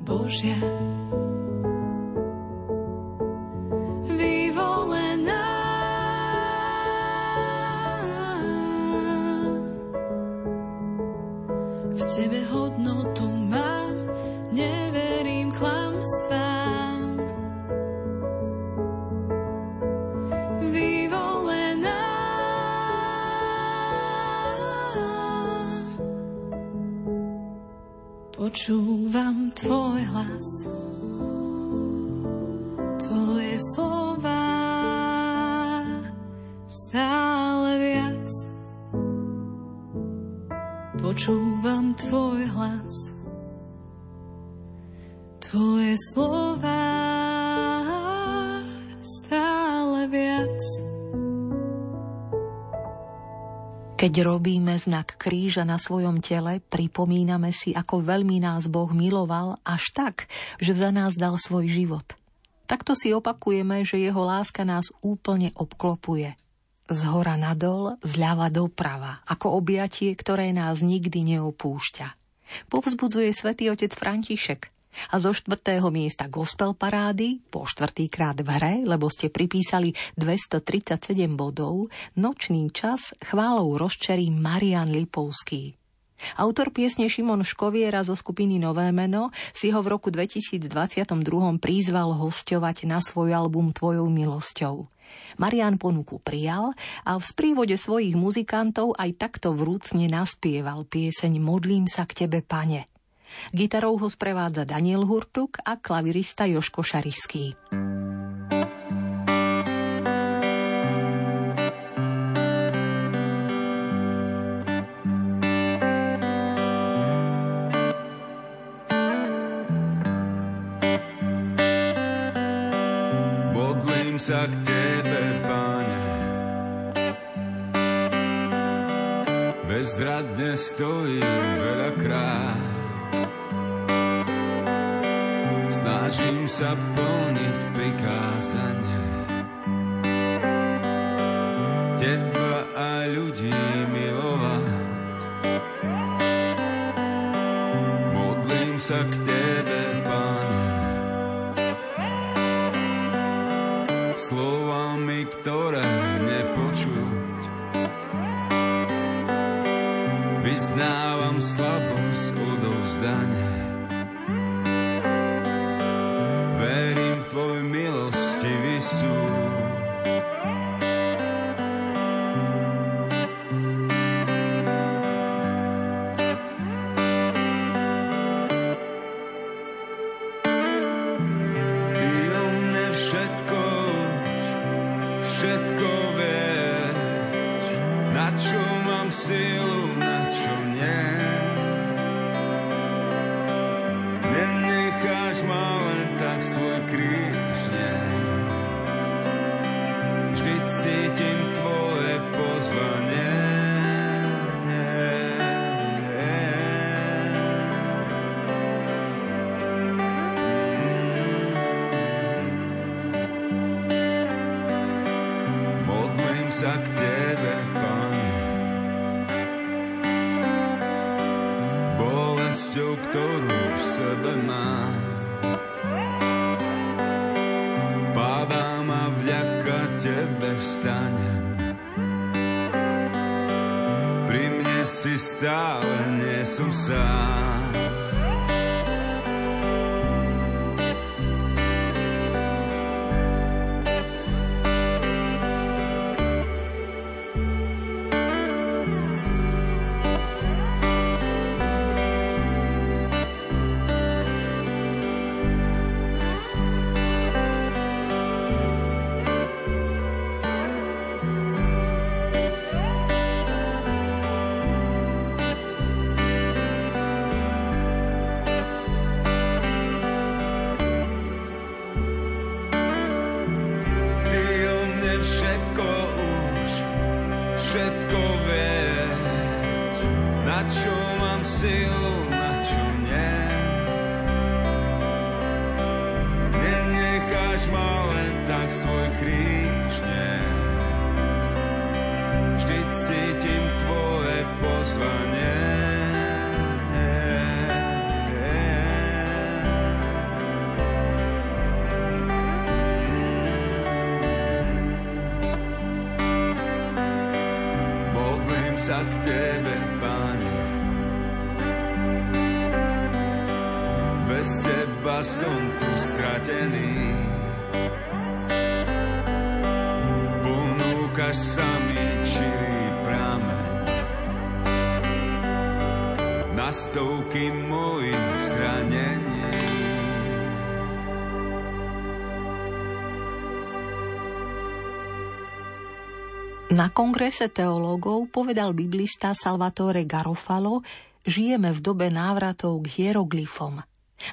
Božia. Keď robíme znak kríža na svojom tele, pripomíname si, ako veľmi nás Boh miloval až tak, že za nás dal svoj život. Takto si opakujeme, že jeho láska nás úplne obklopuje. Z hora nadol, zľava doprava, ako objatie, ktoré nás nikdy neopúšťa. Povzbudzuje svätý otec František a zo štvrtého miesta gospel parády, po štvrtýkrát v hre, lebo ste pripísali 237 bodov, nočný čas chválou rozčerí Marian Lipovský. Autor piesne Šimon Škoviera zo skupiny Nové meno si ho v roku 2022 prizval hosťovať na svoj album Tvojou milosťou. Marian ponuku prijal a v sprívode svojich muzikantov aj takto vrúcne naspieval pieseň Modlím sa k tebe, pane – Gitarou ho sprevádza Daniel Hurtuk a klavirista Joško Šarišský. Modlím sa k Tebe, Pane, bezradne stojím veľakrát snažím sa plniť prikázanie. Teba a ľudí milovať. Modlím sa k Tebe, sa k Tebe, Pane. Bez Teba som tu stratený. Ponúkaš sa mi čirý prameň na stovky mojich zranení. Na kongrese teológov povedal biblista Salvatore Garofalo, žijeme v dobe návratov k hieroglyfom.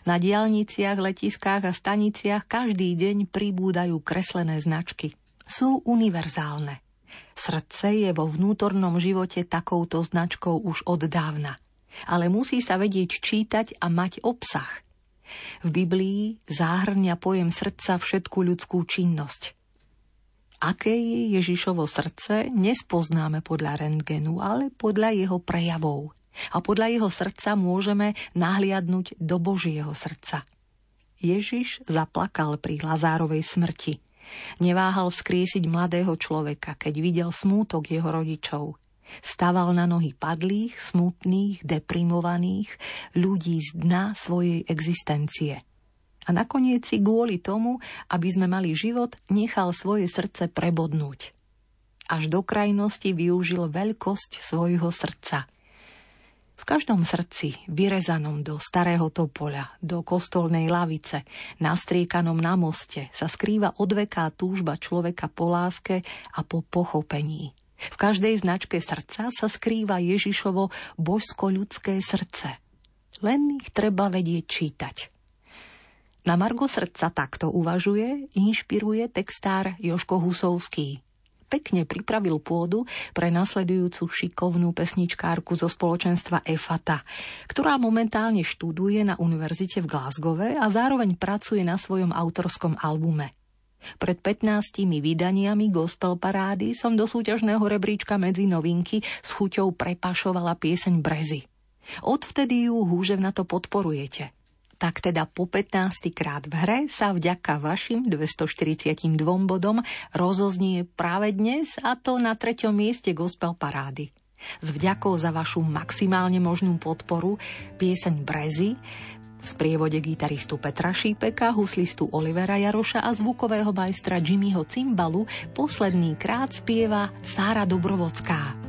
Na diálniciach, letiskách a staniciach každý deň pribúdajú kreslené značky. Sú univerzálne. Srdce je vo vnútornom živote takouto značkou už od dávna. Ale musí sa vedieť čítať a mať obsah. V Biblii záhrňa pojem srdca všetku ľudskú činnosť – Aké je Ježišovo srdce, nespoznáme podľa rentgenu, ale podľa jeho prejavov. A podľa jeho srdca môžeme nahliadnúť do Božieho srdca. Ježiš zaplakal pri Lazárovej smrti. Neváhal vzkriesiť mladého človeka, keď videl smútok jeho rodičov. Staval na nohy padlých, smutných, deprimovaných, ľudí z dna svojej existencie – a nakoniec si kvôli tomu, aby sme mali život, nechal svoje srdce prebodnúť. Až do krajnosti využil veľkosť svojho srdca. V každom srdci, vyrezanom do starého topoľa, do kostolnej lavice, nastriekanom na moste, sa skrýva odveká túžba človeka po láske a po pochopení. V každej značke srdca sa skrýva Ježišovo božsko-ľudské srdce. Len ich treba vedieť čítať. Na Margo srdca takto uvažuje, inšpiruje textár Joško Husovský. Pekne pripravil pôdu pre nasledujúcu šikovnú pesničkárku zo spoločenstva EFATA, ktorá momentálne študuje na univerzite v Glasgowe a zároveň pracuje na svojom autorskom albume. Pred 15 vydaniami gospel parády som do súťažného rebríčka medzi novinky s chuťou prepašovala pieseň Brezy. Odvtedy ju húževnato podporujete – tak teda po 15 krát v hre sa vďaka vašim 242 bodom rozoznie práve dnes a to na treťom mieste gospel parády. S vďakou za vašu maximálne možnú podporu pieseň Brezy v sprievode gitaristu Petra Šípeka, huslistu Olivera Jaroša a zvukového majstra Jimmyho Cimbalu posledný krát spieva Sára Dobrovocká.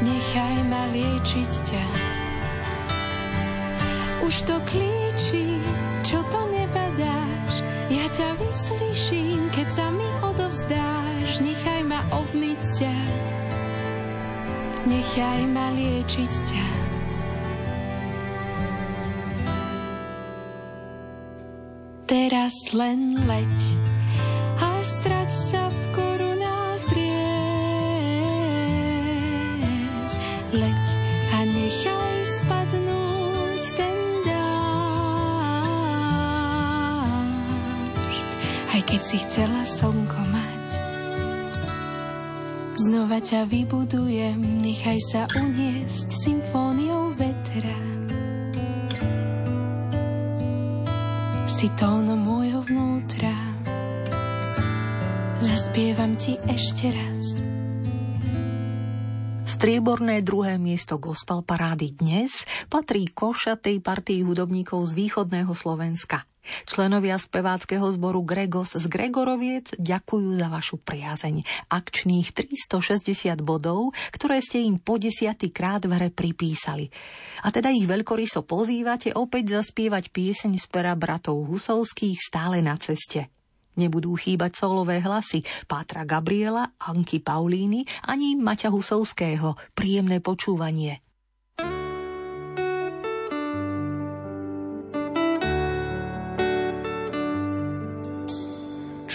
Nechaj ma liečiť ťa. Už to klíči, čo to nebadáš. Ja ťa vyslyším, keď sa mi odovzdáš. Nechaj ma obmyť ťa, nechaj ma liečiť ťa. Teraz len leď si chcela slnko mať. Znova ťa vybudujem, nechaj sa uniesť symfóniou vetra. si tónom môjho vnútra. Zaspievam ti ešte raz. Strieborné druhé miesto gospel parády dnes patrí košatej partii hudobníkov z východného Slovenska. Členovia speváckého zboru Gregos z Gregoroviec ďakujú za vašu priazeň. Akčných 360 bodov, ktoré ste im po desiatý krát v hre pripísali. A teda ich veľkoryso pozývate opäť zaspievať pieseň z pera bratov Husovských stále na ceste. Nebudú chýbať solové hlasy Pátra Gabriela, Anky Paulíny ani Maťa Husovského. Príjemné počúvanie.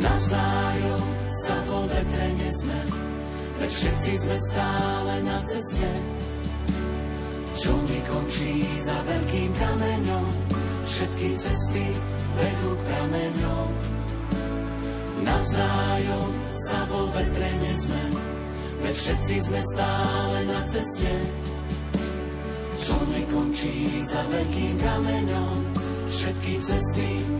Navzájom sa vo vetre nezme, veď všetci sme stále na ceste. Čo nekončí za veľkým kameňom, všetky cesty vedú k prameňom. Navzájom sa vo vetre nezme, veď všetci sme stále na ceste. Čo nekončí za veľkým kameňom, všetky cesty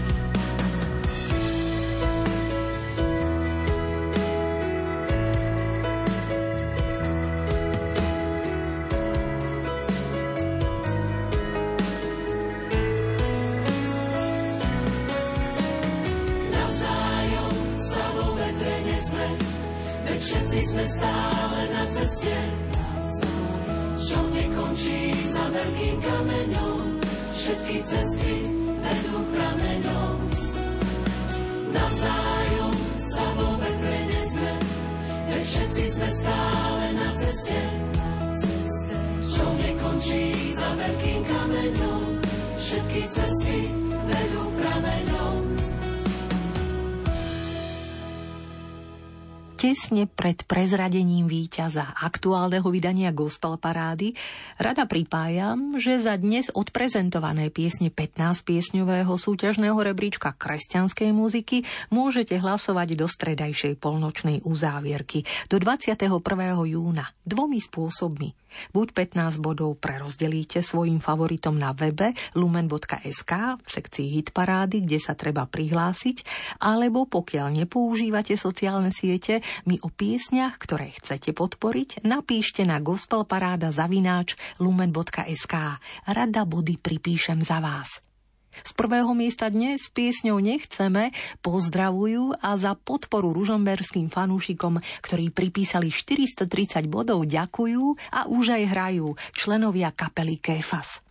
Tesne pred prezradením víťaza aktuálneho vydania Gospel Parády rada pripájam, že za dnes odprezentované piesne 15 piesňového súťažného rebríčka kresťanskej muziky môžete hlasovať do stredajšej polnočnej uzávierky do 21. júna dvomi spôsobmi. Buď 15 bodov prerozdelíte svojim favoritom na webe lumen.sk v sekcii Hit Parády, kde sa treba prihlásiť, alebo pokiaľ nepoužívate sociálne siete, mi o piesniach, ktoré chcete podporiť, napíšte na gospelparáda zavináč lumen.sk. Rada body pripíšem za vás. Z prvého miesta dnes piesňou Nechceme pozdravujú a za podporu ružomberským fanúšikom, ktorí pripísali 430 bodov, ďakujú a už aj hrajú členovia kapely Kefas.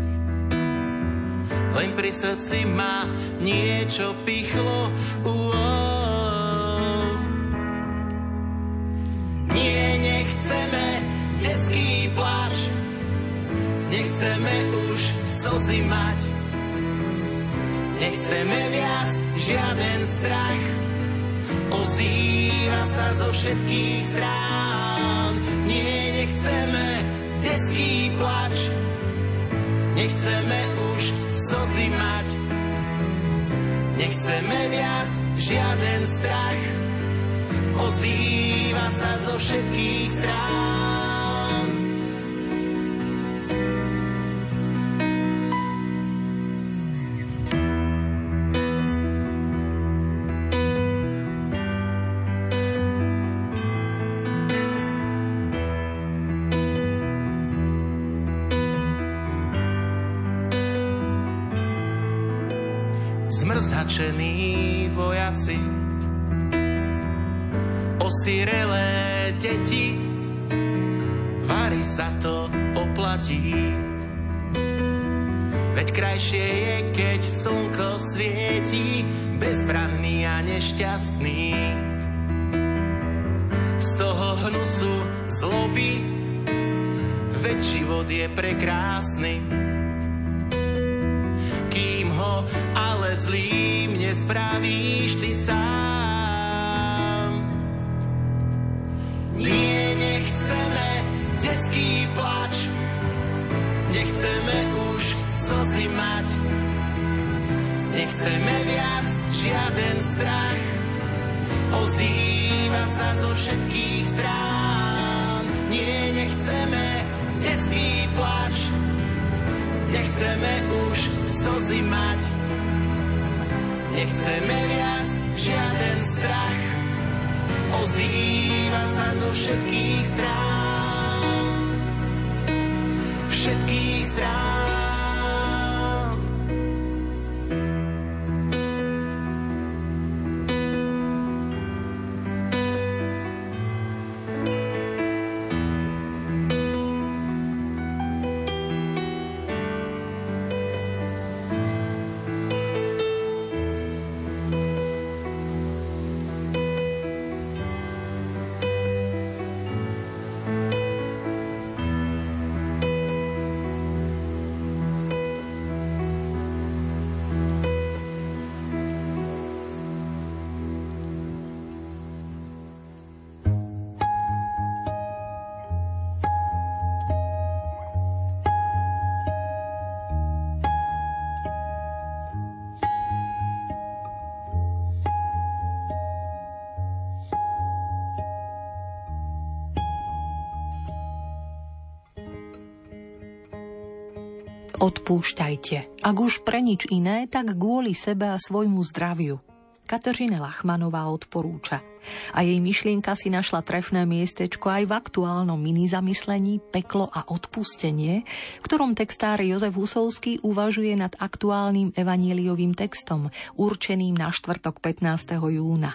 len pri srdci ma niečo pichlo. Uó. Nie, nechceme detský pláč, nechceme už slzy mať, nechceme viac žiaden strach, ozýva sa zo všetkých strán. Nie, nechceme detský plač, nechceme už slzy mať. Nechceme viac žiaden strach, ozýva sa zo všetkých strán. Vári sa to oplatí. Veď krajšie je, keď slnko svieti, bezbranný a nešťastný. Z toho hnusu zloby, veď život je prekrásny. Kým ho ale zlým nespravíš ty sám. Nechceme viac žiaden strach, ozýva sa zo všetkých strán. Nie, nechceme detský plač, nechceme už slzy mať. Nechceme viac žiaden strach, ozýva sa zo všetkých strán. Odpúšťajte, ak už pre nič iné, tak kvôli sebe a svojmu zdraviu. Kateřina Lachmanová odporúča. A jej myšlienka si našla trefné miestečko aj v aktuálnom mini zamyslení Peklo a odpustenie, v ktorom textár Jozef Husovský uvažuje nad aktuálnym evaníliovým textom, určeným na štvrtok 15. júna.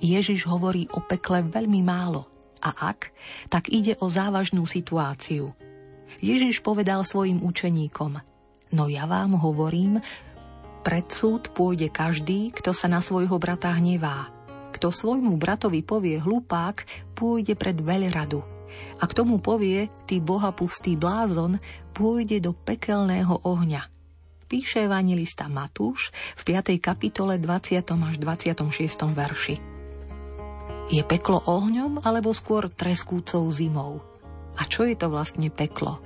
Ježiš hovorí o pekle veľmi málo. A ak, tak ide o závažnú situáciu – Ježiš povedal svojim učeníkom, no ja vám hovorím, pred súd pôjde každý, kto sa na svojho brata hnevá. Kto svojmu bratovi povie hlupák, pôjde pred veľradu. A k tomu povie, ty boha pustý blázon, pôjde do pekelného ohňa. Píše evangelista Matúš v 5. kapitole 20. až 26. verši. Je peklo ohňom alebo skôr treskúcou zimou? A čo je to vlastne peklo?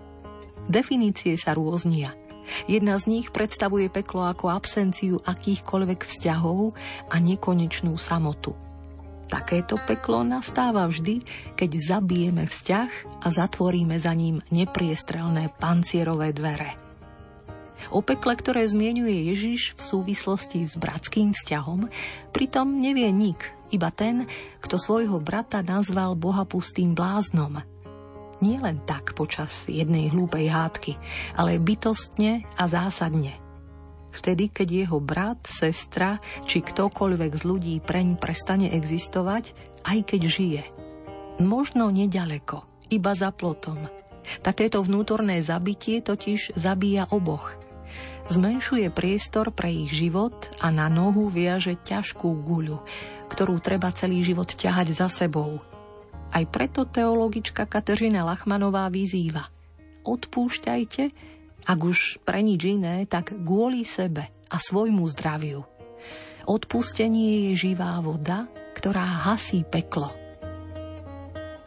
Definície sa rôznia. Jedna z nich predstavuje peklo ako absenciu akýchkoľvek vzťahov a nekonečnú samotu. Takéto peklo nastáva vždy, keď zabijeme vzťah a zatvoríme za ním nepriestrelné pancierové dvere. O pekle, ktoré zmienuje Ježiš v súvislosti s bratským vzťahom, pritom nevie nik, iba ten, kto svojho brata nazval bohapustým bláznom – nie len tak počas jednej hlúpej hádky, ale bytostne a zásadne. Vtedy, keď jeho brat, sestra či ktokoľvek z ľudí preň prestane existovať, aj keď žije. Možno nedaleko, iba za plotom. Takéto vnútorné zabitie totiž zabíja oboch. Zmenšuje priestor pre ich život a na nohu viaže ťažkú guľu, ktorú treba celý život ťahať za sebou – aj preto teologička Kateřina Lachmanová vyzýva Odpúšťajte, ak už pre nič iné, tak kvôli sebe a svojmu zdraviu. Odpustenie je živá voda, ktorá hasí peklo.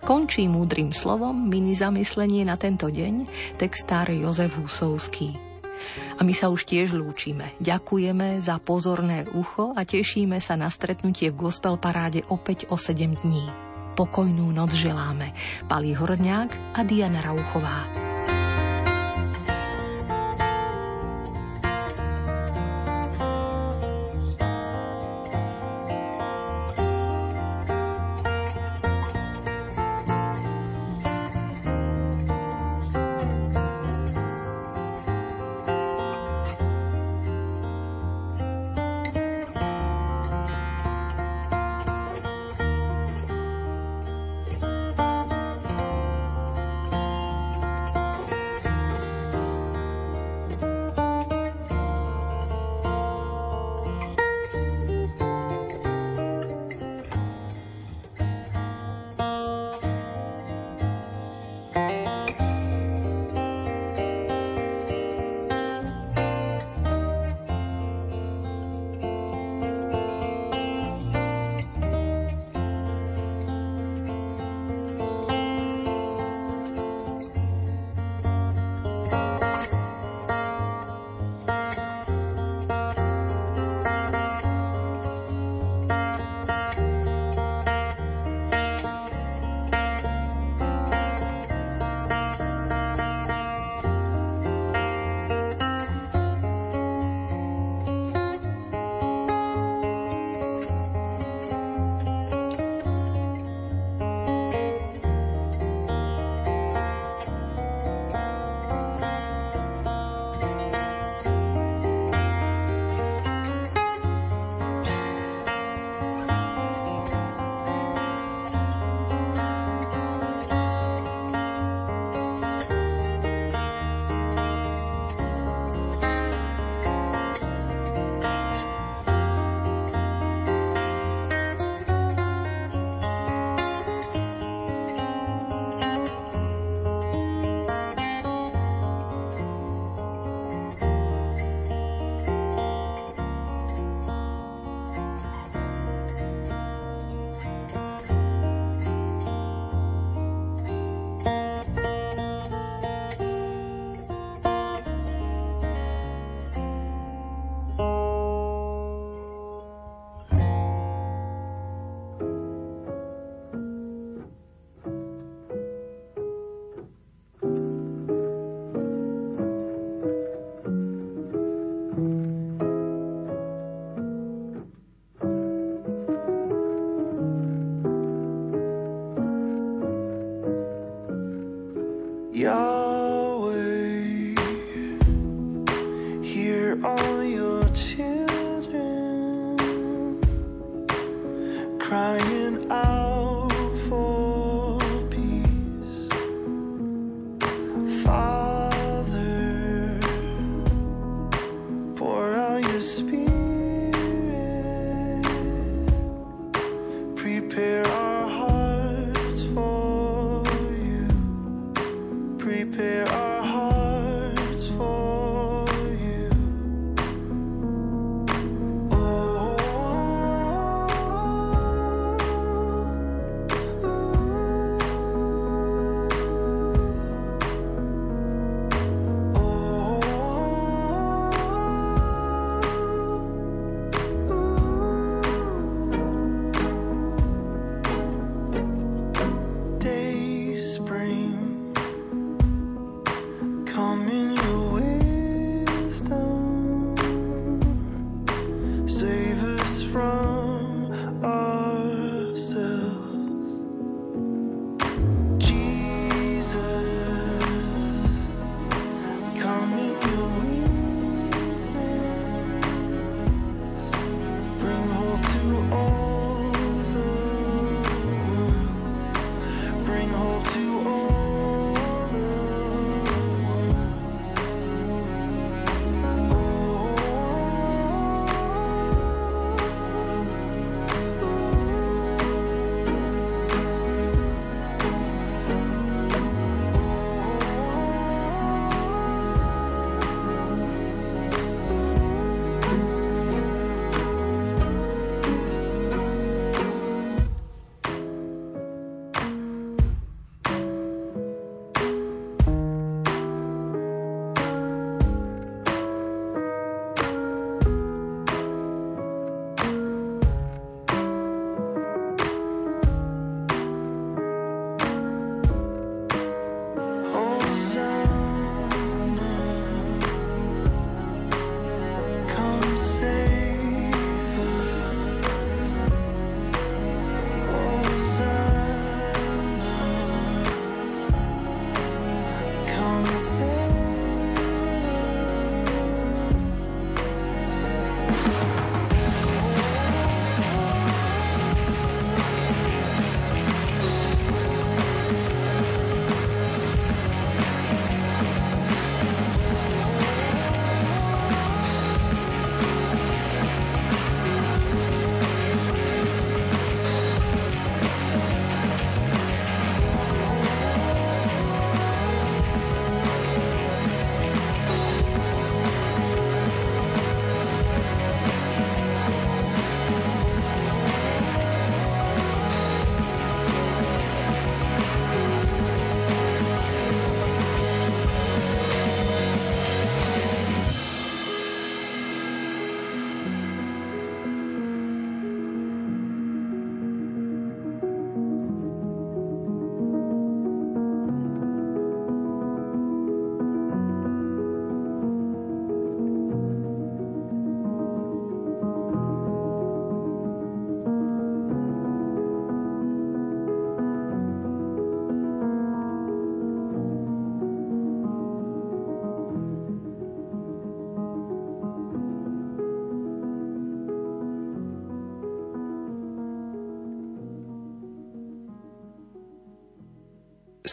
Končí múdrym slovom mini zamyslenie na tento deň textár Jozef Husovský. A my sa už tiež lúčime. Ďakujeme za pozorné ucho a tešíme sa na stretnutie v Gospel Paráde opäť o 7 dní. Pokojnú noc želáme. Palí Horňák a Diana Rauchová.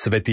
Svätý